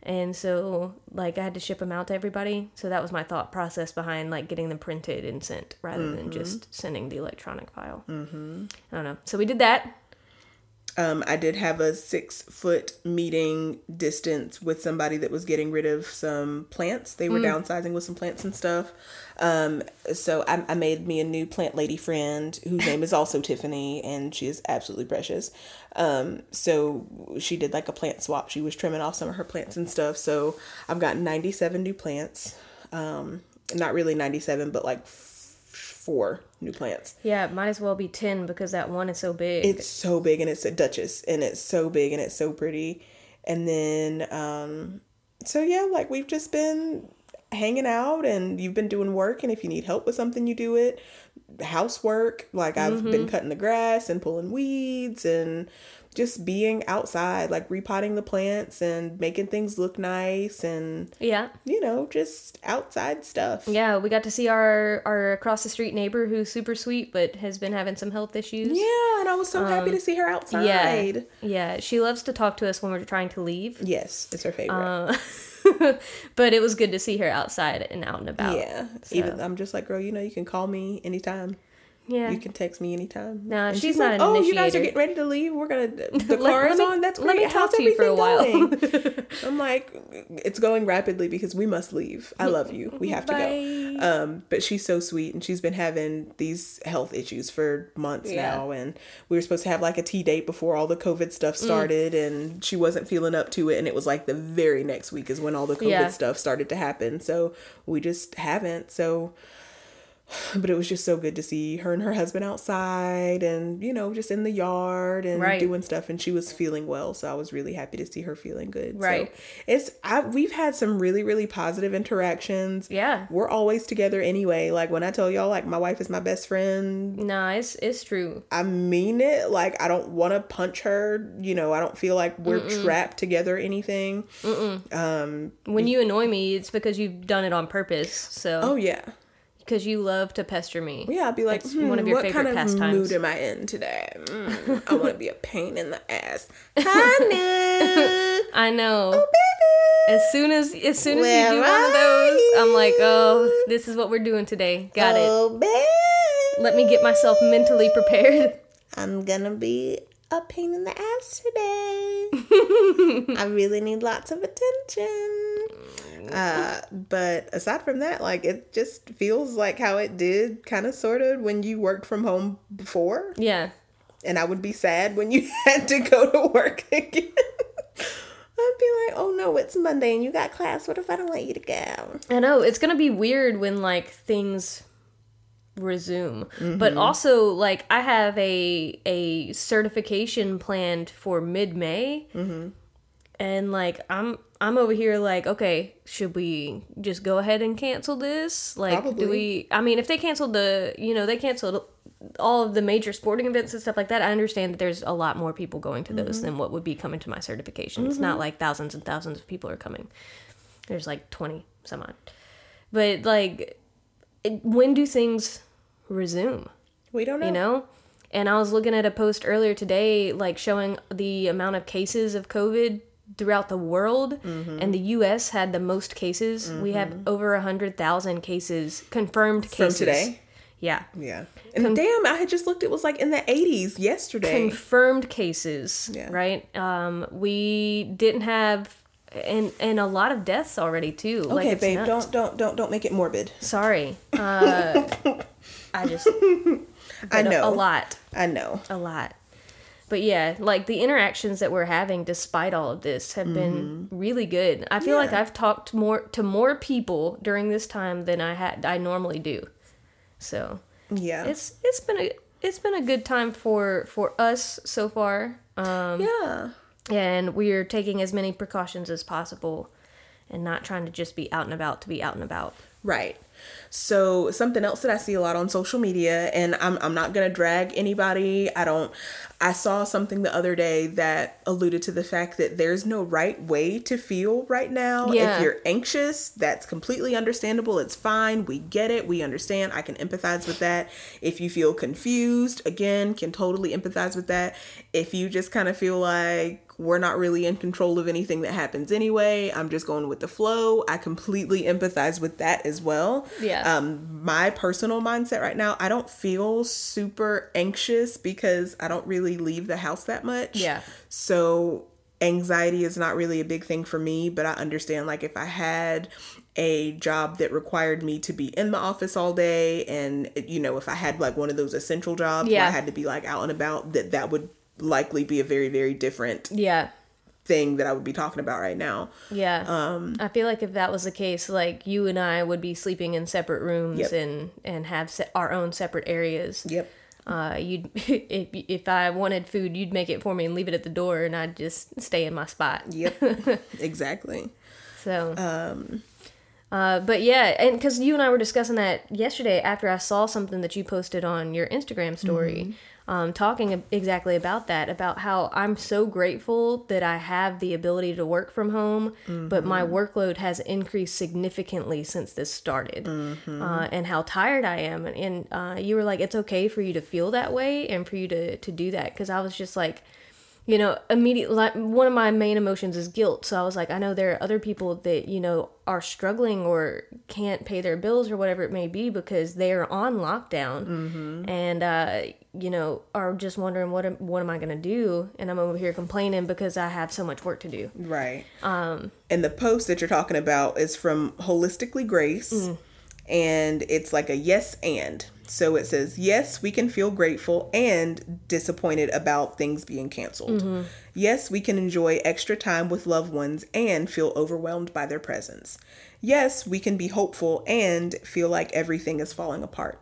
and so like I had to ship them out to everybody. So that was my thought process behind like getting them printed and sent rather than Mm-hmm. just sending the electronic file. Mm-hmm. I don't know. So we did that. Um, I did have a six foot meeting distance with somebody that was getting rid of some plants. They were downsizing with some plants and stuff. Um, so I, I made me a new plant lady friend whose name is also Tiffany, and she is absolutely precious. Um, so she did like a plant swap. She was trimming off some of her plants and stuff. So I've got 97 new plants. Um, not really 97, but like four new plants. Yeah, it might as well be 10 because that one is so big. It's so big and it's a Duchess and it's so big and it's so pretty. And then um so yeah, like we've just been hanging out and you've been doing work and if you need help with something you do it. Housework, like I've been cutting the grass and pulling weeds and just being outside, like repotting the plants and making things look nice and yeah. you know, just outside stuff. Yeah, we got to see our our across the street neighbor who's super sweet but has been having some health issues. Yeah, and I was so happy to see her outside. Yeah. Yeah, she loves to talk to us when we're trying to leave. Yes, it's her favorite. Uh, [laughs] but it was good to see her outside and out and about. Yeah. Even I'm just like, girl, you know, you can call me anytime. Yeah. You can text me anytime. No, And she's not like, oh, you guys are getting ready to leave. We're gonna [laughs] the car is me- on. That's let great. me How's talk to you for a while. [laughs] I'm like, it's going rapidly because we must leave. I love you. We have to go. Um, but she's so sweet and she's been having these health issues for months Yeah. now. And we were supposed to have like a tea date before all the COVID stuff Mm. started, and she wasn't feeling up to it. And it was like the very next week is when all the COVID Yeah. stuff started to happen. So we just haven't. So [sighs] but it was just so good to see her and her husband outside and you know just in the yard and Right. doing stuff and she was feeling well so i was really happy to see her feeling good Right. so it's I, we've had some really really positive interactions Yeah. we're always together anyway like when i tell y'all like my wife is my best friend No, it's it's true. i mean it like i don't want to punch her you know i don't feel like we're trapped together or anything um, When you annoy me, it's because you've done it on purpose. So oh yeah because you love to pester me. Yeah, I'd be like, hmm, one of your what favorite kind of pastimes. mood am I in today? Mm, I want to be a pain in the ass. [laughs] Honey, I know. Oh, baby. As soon as as soon as Where you do one of those, I'm like, oh, this is what we're doing today. Got it. Oh, baby. Let me get myself mentally prepared. I'm gonna be a pain in the ass today. [laughs] I really need lots of attention. Uh, but aside from that, like it just feels like how it did, kind of, sort of, when you worked from home before. Yeah. and I would be sad when you [laughs] had to go to work again. I'd be like, oh no, it's Monday and you got class. What if I don't want you to go? I know it's gonna be weird when like things resume, Mm-hmm. but also like I have a a certification planned for mid May, Mm-hmm. and like I'm I'm over here like okay, should we just go ahead and cancel this? Like, Probably. do we? I mean, if they canceled the you know they canceled all of the major sporting events and stuff like that, I understand that there's a lot more people going to Mm-hmm. those than what would be coming to my certification. It's not like thousands and thousands of people are coming. There's like 20 some odd. But like it, when do things resume, We don't know. you know? And I was looking at a post earlier today like showing the amount of cases of COVID throughout the world Mm-hmm. and the US had the most cases. We have over a 100,000 cases confirmed From cases. today? Yeah. Yeah. And damn, I had just looked. It was like in the 80s yesterday. confirmed cases Yeah. right um we didn't have and and a lot of deaths already too okay, it's babe, nuts. don't don't don't don't make it morbid. sorry [laughs] uh i just I know. a lot I know. a lot but yeah like the interactions that we're having despite all of this have been really good i feel like Mm-hmm. I've talked more to more people during this time than i had i normally do so Yeah. it's it's been a it's been a good time for for us so far um yeah. and we're taking as many precautions as possible and not trying to just be out and about to be out and about Right. So something else that I see a lot on social media, and I'm I'm not gonna drag anybody. I don't. I saw something the other day that alluded to the fact that there's no right way to feel right now. Yeah. If you're anxious, that's completely understandable. It's fine. We get it. We understand. I can empathize with that. If you feel confused, again, can totally empathize with that. If you just kind of feel like we're not really in control of anything that happens anyway. I'm just going with the flow. I completely empathize with that as well. Yeah. Um, my personal mindset right now, I don't feel super anxious because I don't really leave the house that much. Yeah. So anxiety is not really a big thing for me, but I understand like if I had a job that required me to be in the office all day and you know if I had like one of those essential jobs where I had to be like out and about that that would likely be a very very different Yeah. Thing that I would be talking about right now. Yeah. Um, I feel like if that was the case, like you and I would be sleeping in separate rooms Yep. and and have se- our own separate areas. Yep. Uh, you'd [laughs] if if I wanted food, you'd make it for me and leave it at the door, and I'd just stay in my spot. Yep. [laughs] exactly. So, um, uh, but yeah, and because you and I were discussing that yesterday after I saw something that you posted on your Instagram story, um, talking exactly about that, about how I'm so grateful that I have the ability to work from home, but my workload has increased significantly since this started, uh, and how tired I am. And, and uh, you were like, it's okay for you to feel that way and for you to to do that, because I was just like you know, immediately like, one of my main emotions is guilt. So I was like, I know there are other people that, you know, are struggling or can't pay their bills or whatever it may be because they are on lockdown. And, uh, you know, are just wondering what am, what am I going to do? And I'm over here complaining because I have so much work to do. Right. Um, and the post that you're talking about is from Holistically Grace, and it's like a yes and. So it says, yes, we can feel grateful and disappointed about things being canceled. Yes, we can enjoy extra time with loved ones and feel overwhelmed by their presence. Yes, we can be hopeful and feel like everything is falling apart.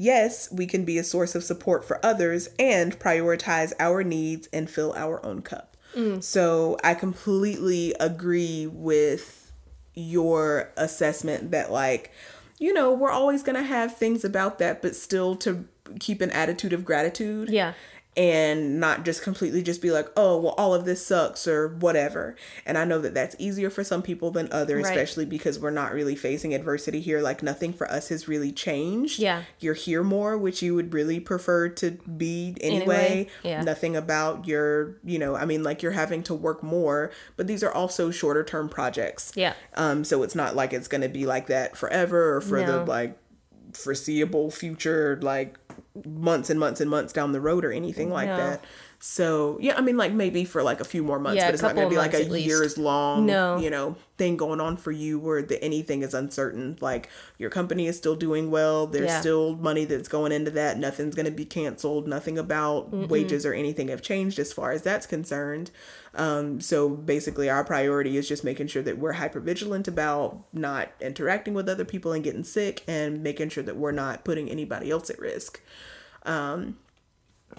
Yes, we can be a source of support for others and prioritize our needs and fill our own cup. Mm. So I completely agree with your assessment that, like, you know, we're always going to have things about that, but still to keep an attitude of gratitude Yeah. And not just completely just be like, oh, well, all of this sucks or whatever. And I know that that's easier for some people than others, Right. especially because we're not really facing adversity here. Like, nothing for us has really changed. Yeah. You're here more, which you would really prefer to be anyway. Anyway, yeah. Nothing about your, you know, I mean, like you're having to work more, but these are also shorter term projects. Yeah. Um, so it's not like it's going to be like that forever or for the like foreseeable future, like months and months and months down the road or anything like No. that. So yeah, I mean, like maybe for like a few more months, Yeah, but it's not going to be like a years long, No. you know, thing going on for you where the anything is uncertain. Like your company is still doing well. There's Yeah. still money that's going into that. Nothing's going to be canceled. Nothing about wages or anything have changed as far as that's concerned. Um, so basically, our priority is just making sure that we're hyper vigilant about not interacting with other people and getting sick, and making sure that we're not putting anybody else at risk. Um,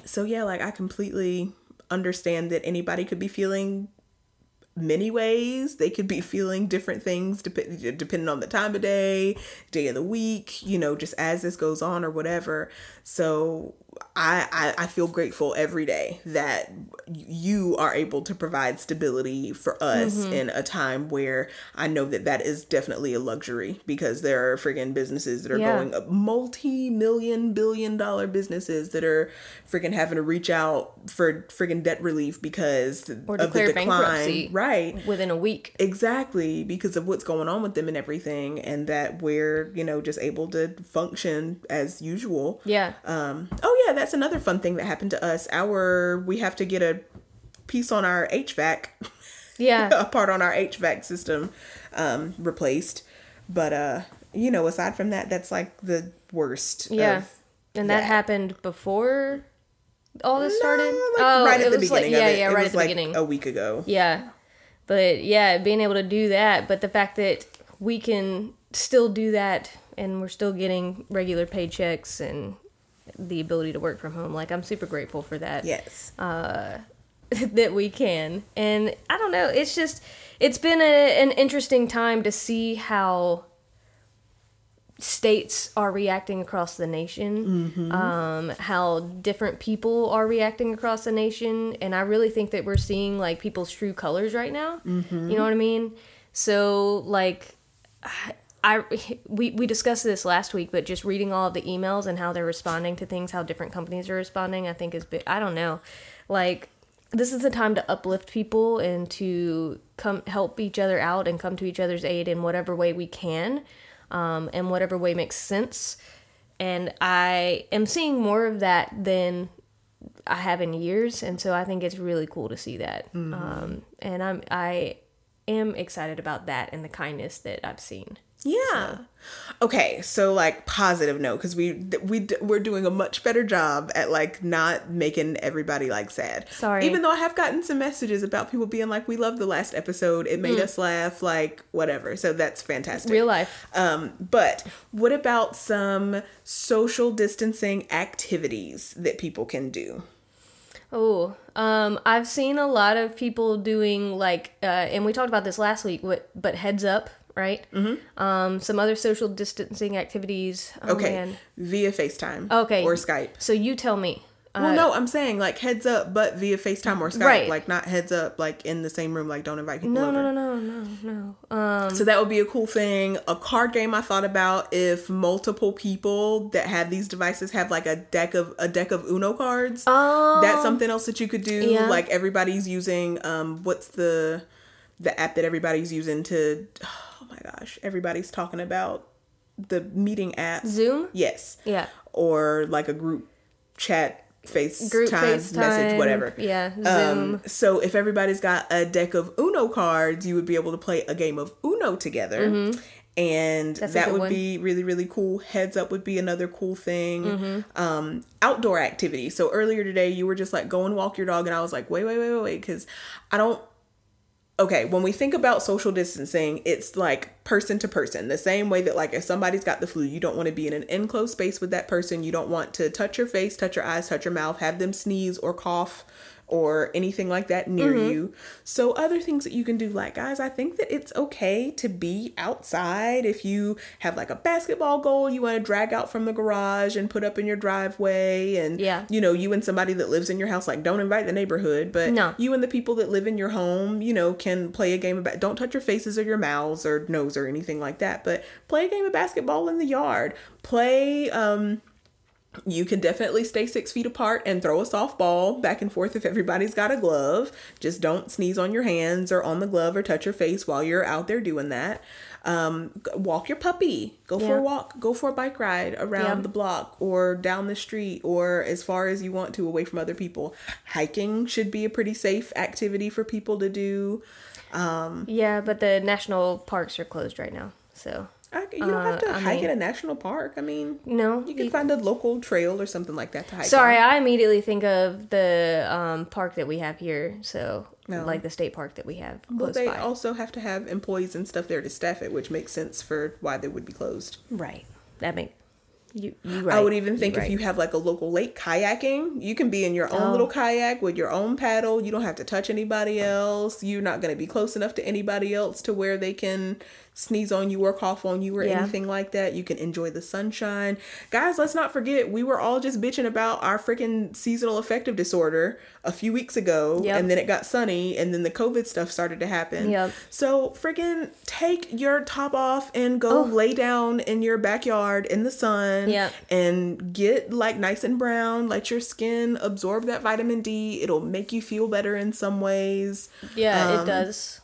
so yeah, like I completely understand that anybody could be feeling many ways. They could be [laughs] feeling different things dep- depending on the time of day, day of the week, you know, just as this goes on or whatever. So I, I, I feel grateful every day that you are able to provide stability for us in a time where I know that that is definitely a luxury because there are friggin' businesses that are Yeah. going up multi-million billion dollar businesses that are freaking having to reach out for friggin' debt relief because Or of the declare decline right Within a week. exactly because of what's going on with them and everything and that we're you know just able to function as usual Yeah. um oh yeah that's another fun thing that happened to us our we have to get a piece on our hvac Yeah. [laughs] a part on our hvac system um replaced but uh you know aside from that that's like the worst Yeah. And that that. happened before all this started? like oh, right at the was like, beginning yeah, of it yeah, it right was at the like beginning. a week ago Yeah. But yeah, being able to do that, but the fact that we can still do that and we're still getting regular paychecks and the ability to work from home, like I'm super grateful for that. yes Uh, [laughs] that we can. And I don't know, it's just it's been a, an interesting time to see how states are reacting across the nation, um, how different people are reacting across the nation, and I really think that we're seeing like people's true colors right now. You know what I mean? So like. I [laughs] we, we discussed this last week, but just reading all of the emails and how they're responding to things, how different companies are responding, I think is big. I don't know, like this is the time to uplift people and to come help each other out and come to each other's aid in whatever way we can. um, in whatever way makes sense. And I am seeing more of that than I have in years, and so I think it's really cool to see that. Um, and I'm I am excited about that and the kindness that I've seen. Yeah. Okay, so like positive note because we we we're doing a much better job at like not making everybody like sad. Sorry. Even though I have gotten some messages about people being like, "We love the last episode. It made us laugh." Like whatever. So that's fantastic. Real life. Um, but what about some social distancing activities that people can do? Oh, um, I've seen a lot of people doing like, uh, and we talked about this last week. What, but heads up, right? Mm-hmm. Um, some other social distancing activities. Oh, Okay, man. via FaceTime. Okay. Or Skype. So you tell me. Well, no, I'm saying like heads up, but via FaceTime or Skype. Right. Like not heads up, like in the same room. Like don't invite people No, over. no, no, no, no, no. Um, So that would be a cool thing. A card game I thought about if multiple people that have these devices have like a deck of a deck of Uno cards. Oh. That's something else that you could do. Yeah. Like everybody's using um what's the the app that everybody's using to oh my gosh, everybody's talking about the meeting app. Zoom. Yes. Yeah. Or like a group chat FaceTime Group message, FaceTime, whatever. yeah, Um, so if everybody's got a deck of Uno cards, you would be able to play a game of Uno together. And Mm-hmm. That's that would one. be really, really cool. Heads up would be another cool thing. Mm-hmm. Um, outdoor activity. So earlier today, you were just like, go and walk your dog. And I was like, wait, wait, wait, wait, wait. Because I don't okay, when we think about social distancing, it's like person to person. The same way that like if somebody's got the flu, you don't want to be in an enclosed space with that person. You don't want to touch your face, touch your eyes, touch your mouth, have them sneeze or cough or anything like that near you. So other things that you can do like guys, I think that it's okay to be outside if you have like a basketball goal you want to drag out from the garage and put up in your driveway and Yeah. you know, you and somebody that lives in your house like don't invite the neighborhood, but No. you and the people that live in your home, you know, can play a game of ba- don't touch your faces or your mouths or nose or anything like that, but play a game of basketball in the yard. Play um you can definitely stay six feet apart and throw a softball back and forth if everybody's got a glove. Just don't sneeze on your hands or on the glove or touch your face while you're out there doing that. Um, walk your puppy. Go for a walk. Go for a bike ride around Yeah. the block or down the street or as far as you want to away from other people. Hiking should be a pretty safe activity for people to do. Um, yeah, but the national parks are closed right now. So I, you don't have to Uh, I hike mean- at a national park. I mean, no, you can find a local trail or something like that to hike. Sorry, on. I immediately think of the um, park that we have here. So, No. like the state park that we have Well, they by. also have to have employees and stuff there to staff it, which makes sense for why they would be closed. right. That make you. You right. I would even think You if you have like a local lake kayaking, you can be in your own Oh. little kayak with your own paddle. You don't have to touch anybody else. You're not going to be close enough to anybody else to where they can sneeze on you or cough on you or Yeah. anything like that. You can enjoy the sunshine. Guys, let's not forget we were all just bitching about our freaking seasonal affective disorder a few weeks ago Yep. and then it got sunny and then the COVID stuff started to happen. Yep. So freaking take your top off and go Oh. lay down in your backyard in the sun Yep. and get like nice and brown. Let your skin absorb that vitamin D. It'll make you feel better in some ways. Yeah, um, it does.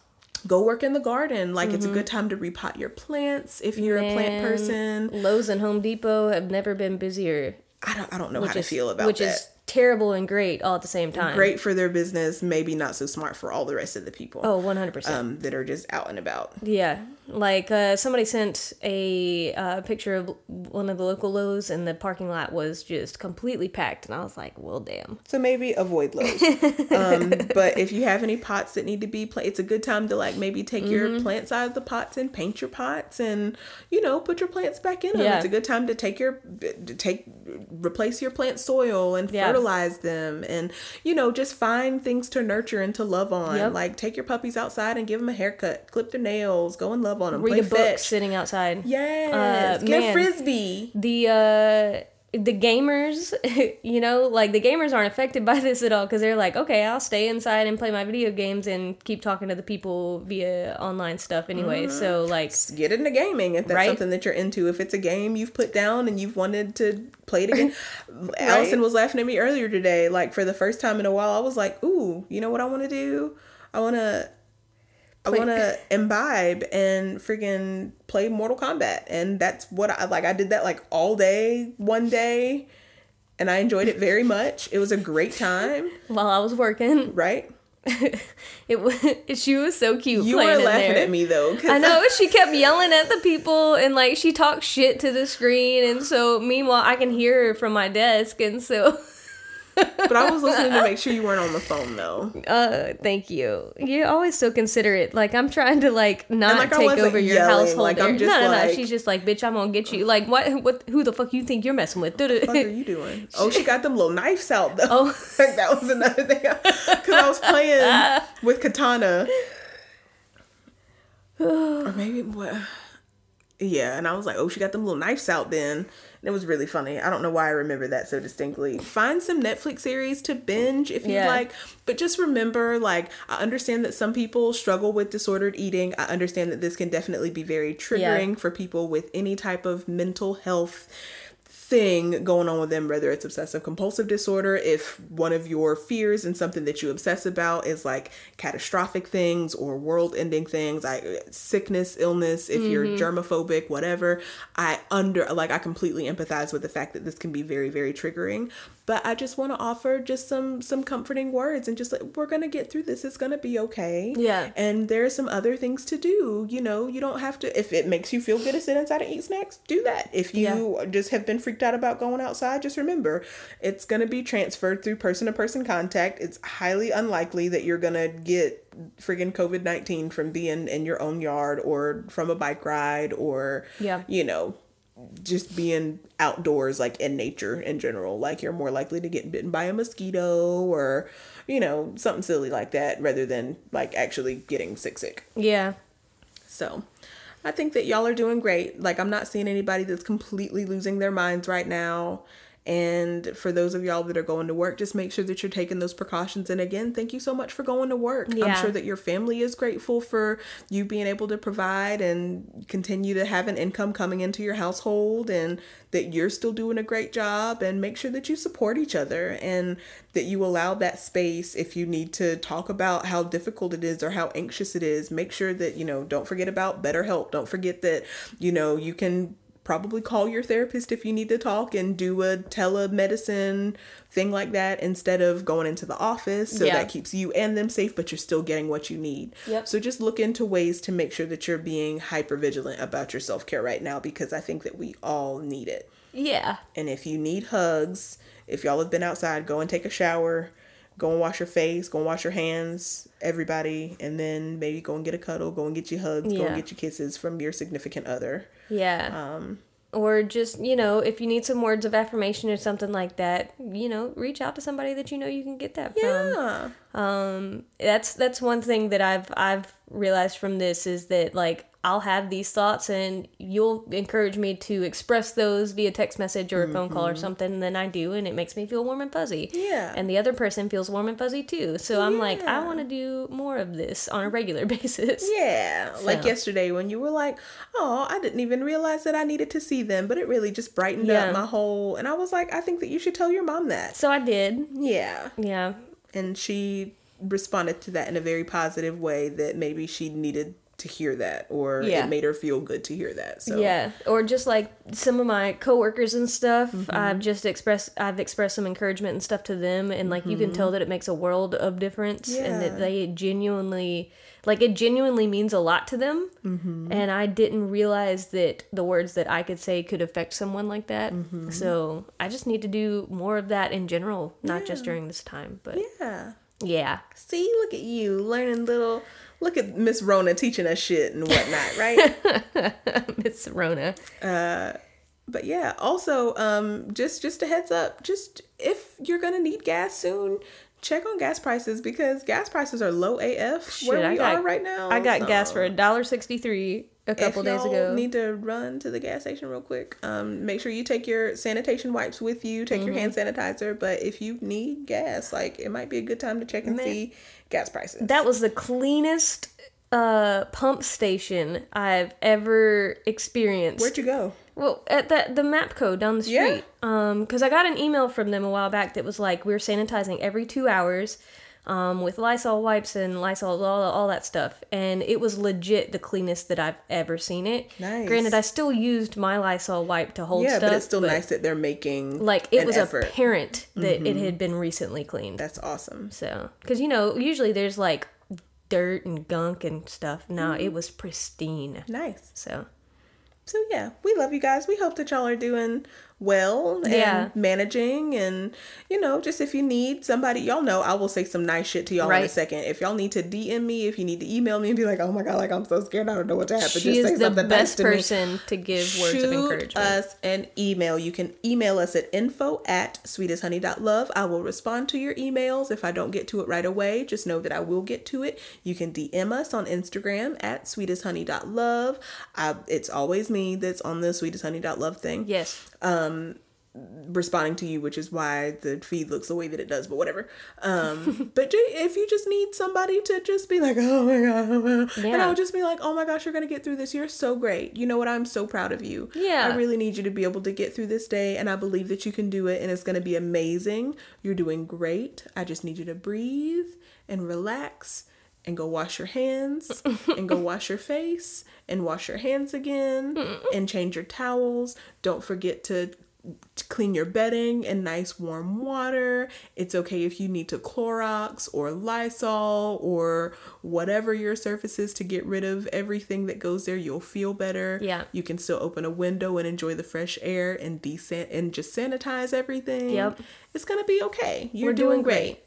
Go work in the garden. Like Mm-hmm. it's a good time to repot your plants if you're a plant person. Lowe's and Home Depot have never been busier. I don't I don't know how to is feel about which that. is terrible and great all at the same time. Great for their business, maybe not so smart for all the rest of the people. Oh, 100%. Um, that are just out and about. Yeah, like uh, somebody sent a uh, picture of one of the local Lowe's, and the parking lot was just completely packed, and I was like, "Well, damn." So maybe avoid those. [laughs] um, but if you have any pots that need to be pla it's a good time to like maybe take Mm-hmm. your plants out of the pots and paint your pots and you know put your plants back in them. Yeah. It's a good time to take your to take replace your plant soil and Yeah. fertilize them and you know just find things to nurture and to love on. Yep. Like take your puppies outside and give them a haircut, clip their nails, go and love on them, Read play a book fetch. sitting outside. Yes, Uh, get man. frisbee. the uh the gamers [laughs] you know like the gamers aren't affected by [laughs] this at all because they're like okay i'll stay inside and play my video games and keep talking to the people via online stuff anyway so like get into gaming if that's Right? something that you're into. If it's a game you've put down and you've wanted to play it again. [laughs] Allison was laughing at me earlier today. Like for the first time in a while, I was like, "Ooh, you know what I want to do? I want to I want to [laughs] imbibe and freaking play Mortal Kombat. And that's what I like. I did that like all day, one day, and I enjoyed it very much. It was a great time, while I was working. right? [laughs] It was [laughs] she was so cute. You were laughing at me though. I know she kept yelling at the people and like she talked shit to the screen and so meanwhile I can hear her from my desk and so [laughs] but I was listening to make sure you weren't on the phone though. uh thank you. You're always so considerate. Like I'm trying to like not like, take over your yelling, household. like, I'm just no, no, no. like- She's just like, bitch, I'm gonna get you. Like what what who the fuck you think you're messing with? What are you [laughs] doing? Oh, she got them little knives out though. Oh. [laughs] like that was another thing. Because I was playing with Kitana, or maybe what? Yeah, and I was like, oh, she got them little knives out then. And it was really funny. I don't know why I remember that so distinctly. Find some Netflix series to binge if you Yeah. like, but just remember, like, I understand that some people struggle with disordered eating. I understand that this can definitely be very triggering for people with any type of mental health thing going on with them, whether it's obsessive compulsive disorder, if one of your fears and something that you obsess about is like catastrophic things or world ending things, like sickness, illness, if you're mm-hmm. germophobic, whatever, I under like I completely empathize with the fact that this can be very, very triggering. But I just want to offer just some some comforting words and just like we're gonna get through this. It's gonna be okay. Yeah. And there are some other things to do. You know, you don't have to if it makes you feel good to sit inside and eat snacks, do that. If you just have been freaked out about going outside, just remember it's gonna be transferred through person to person contact. It's highly unlikely that you're gonna get friggin' COVID nineteen from being in your own yard or from a bike ride or Yeah. you know, just being outdoors like in nature in general. Like you're more likely to get bitten by a mosquito or you know something silly like that rather than like actually getting sick sick. Yeah. so i think that y'all are doing great. Like i'm not seeing anybody that's completely losing their minds right now and for those of y'all that are going to work just make sure that you're taking those precautions. And again thank you so much for going to work. I'm sure that your family is grateful for you being able to provide and continue to have an income coming into your household and that you're still doing a great job. And make sure that you support each other and that you allow that space if you need to talk about how difficult it is or how anxious it is. Make sure that you know don't forget about BetterHelp don't forget that you know you can probably call your therapist if you need to talk and do a telemedicine thing like that instead of going into the office so Yeah. that keeps you and them safe but you're still getting what you need Yep. so just look into ways to make sure that you're being hyper vigilant about your self-care right now because i think that we all need it Yeah. and if you need hugs if y'all have been outside go and take a shower go and wash your face go and wash your hands everybody and then maybe go and get a cuddle go and get your hugs go and get your kisses from your significant other Yeah. Um, or just, you know, if you need some words of affirmation or something like that, you know, reach out to somebody that you know you can get that from. yeah Um, that's that's one thing that I've I've realized from this is that like I'll have these thoughts and you'll encourage me to express those via text message or a phone call or mm-hmm. something, and then I do, and it makes me feel warm and fuzzy. Yeah. And the other person feels warm and fuzzy too. So I'm like, I want to do more of this on a regular [laughs] basis. Yeah, like yesterday when you were like, "Oh, I didn't even realize that I needed to see them," but it really just brightened Yeah. up my whole. And I was like, "I think that you should tell your mom that." So I did. Yeah, Yeah. and she responded to that in a very positive way. That maybe she needed to hear that, or Yeah. it made her feel good to hear that. So Yeah, or just like some of my coworkers and stuff, Mm-hmm. I've just expressed I've expressed some encouragement and stuff to them and like you can tell that it makes a world of difference and Mm-hmm. That they genuinely like it genuinely means a lot to them. Mm-hmm. And I didn't realize that the words that I could say could affect someone like that. Mm-hmm. So, I just need to do more of that in general, not just during this time, but yeah. yeah. See, look at you learning little. Look at Miss Rona teaching us shit and whatnot, right? [laughs] Miss Rona. but yeah also um just just a heads up just if you're gonna need gas soon check on gas prices because gas prices are low af where we got, are right now I got gas for a dollar sixty three a couple days ago. need to run to the gas station real quick um make sure you take your sanitation wipes with you take your hand Mm-hmm. sanitizer but if you need gas like it might be a good time to check and Man. see gas prices That was the cleanest uh pump station I've ever experienced. where'd you go well, at the the Mapco down the street. Yeah. Um, because I got an email from them a while back that was like, we're sanitizing every two hours. Um, with Lysol wipes and Lysol, all, all that stuff. And it was legit the cleanest that I've ever seen it. Nice. Granted, I still used my Lysol wipe to hold Yeah, stuff. but it's still nice that they're making Like, it was effort. Mm-hmm. apparent that it had been recently cleaned. That's awesome. So, because you know, usually there's like dirt and gunk and stuff. No, Mm-hmm. it was pristine. Nice. So, So yeah, we love you guys. We hope that y'all are doing well and Yeah. managing and you know, just if you need somebody, y'all know I will say some nice shit to y'all in a second. If y'all need to DM me, if you need to email me and be like, "Oh my god, like I'm so scared, I don't know what to happen." she just say is the something nice best to me. person to give words of Shoot encouragement. us an email. You can email us at info at sweetesthoney.love. I will respond to your emails. If I don't get to it right away, just know that I will get to it. You can DM us on Instagram at sweetesthoney.love. I, it's always me that's on the sweetesthoney.love thing yes. Um, responding to you, which is why the feed looks the way that it does, but whatever. Um, [laughs] but if you just need somebody to just be like, oh my God, oh my God," and I'll just be like, oh my gosh, you're going to get through this. You're so great. You know what? I'm so proud of you. Yeah. I really need you to be able to get through this day, and I believe that you can do it, and it's going to be amazing. You're doing great. I just need you to breathe and relax. And go wash your hands, and go [laughs] wash your face, and wash your hands again, and change your towels. Don't forget to to clean your bedding in nice warm water. It's okay if you need to Clorox or Lysol or whatever your surface is to get rid of everything that goes there. You'll feel better. Yeah. You can still open a window and enjoy the fresh air and desan and just sanitize everything. Yep. It's gonna be okay. You're We're doing, doing great.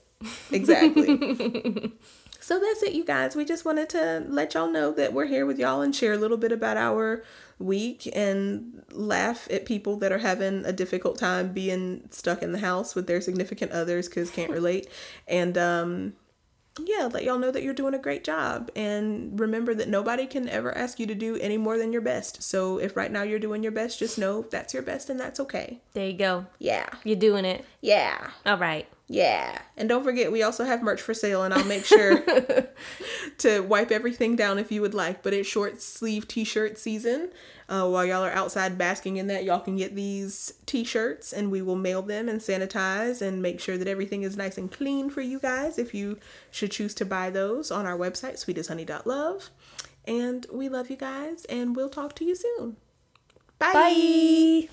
Exactly. [laughs] So that's it, you guys. We just wanted to let y'all know that we're here with y'all and share a little bit about our week and laugh at people that are having a difficult time being stuck in the house with their significant others because can't [laughs] relate. And um, yeah, let y'all know that you're doing a great job. And remember that nobody can ever ask you to do any more than your best. So if right now you're doing your best, just know that's your best and that's okay. There you go. Yeah. You're doing it. Yeah. All right. Yeah. And don't forget, we also have merch for sale, and I'll make sure [laughs] to wipe everything down if you would like. But it's short sleeve t shirt season. Uh, while y'all are outside basking in that, y'all can get these t shirts, and we will mail them and sanitize and make sure that everything is nice and clean for you guys if you should choose to buy those on our website, sweetesthoney.love. And we love you guys, and we'll talk to you soon. Bye. Bye.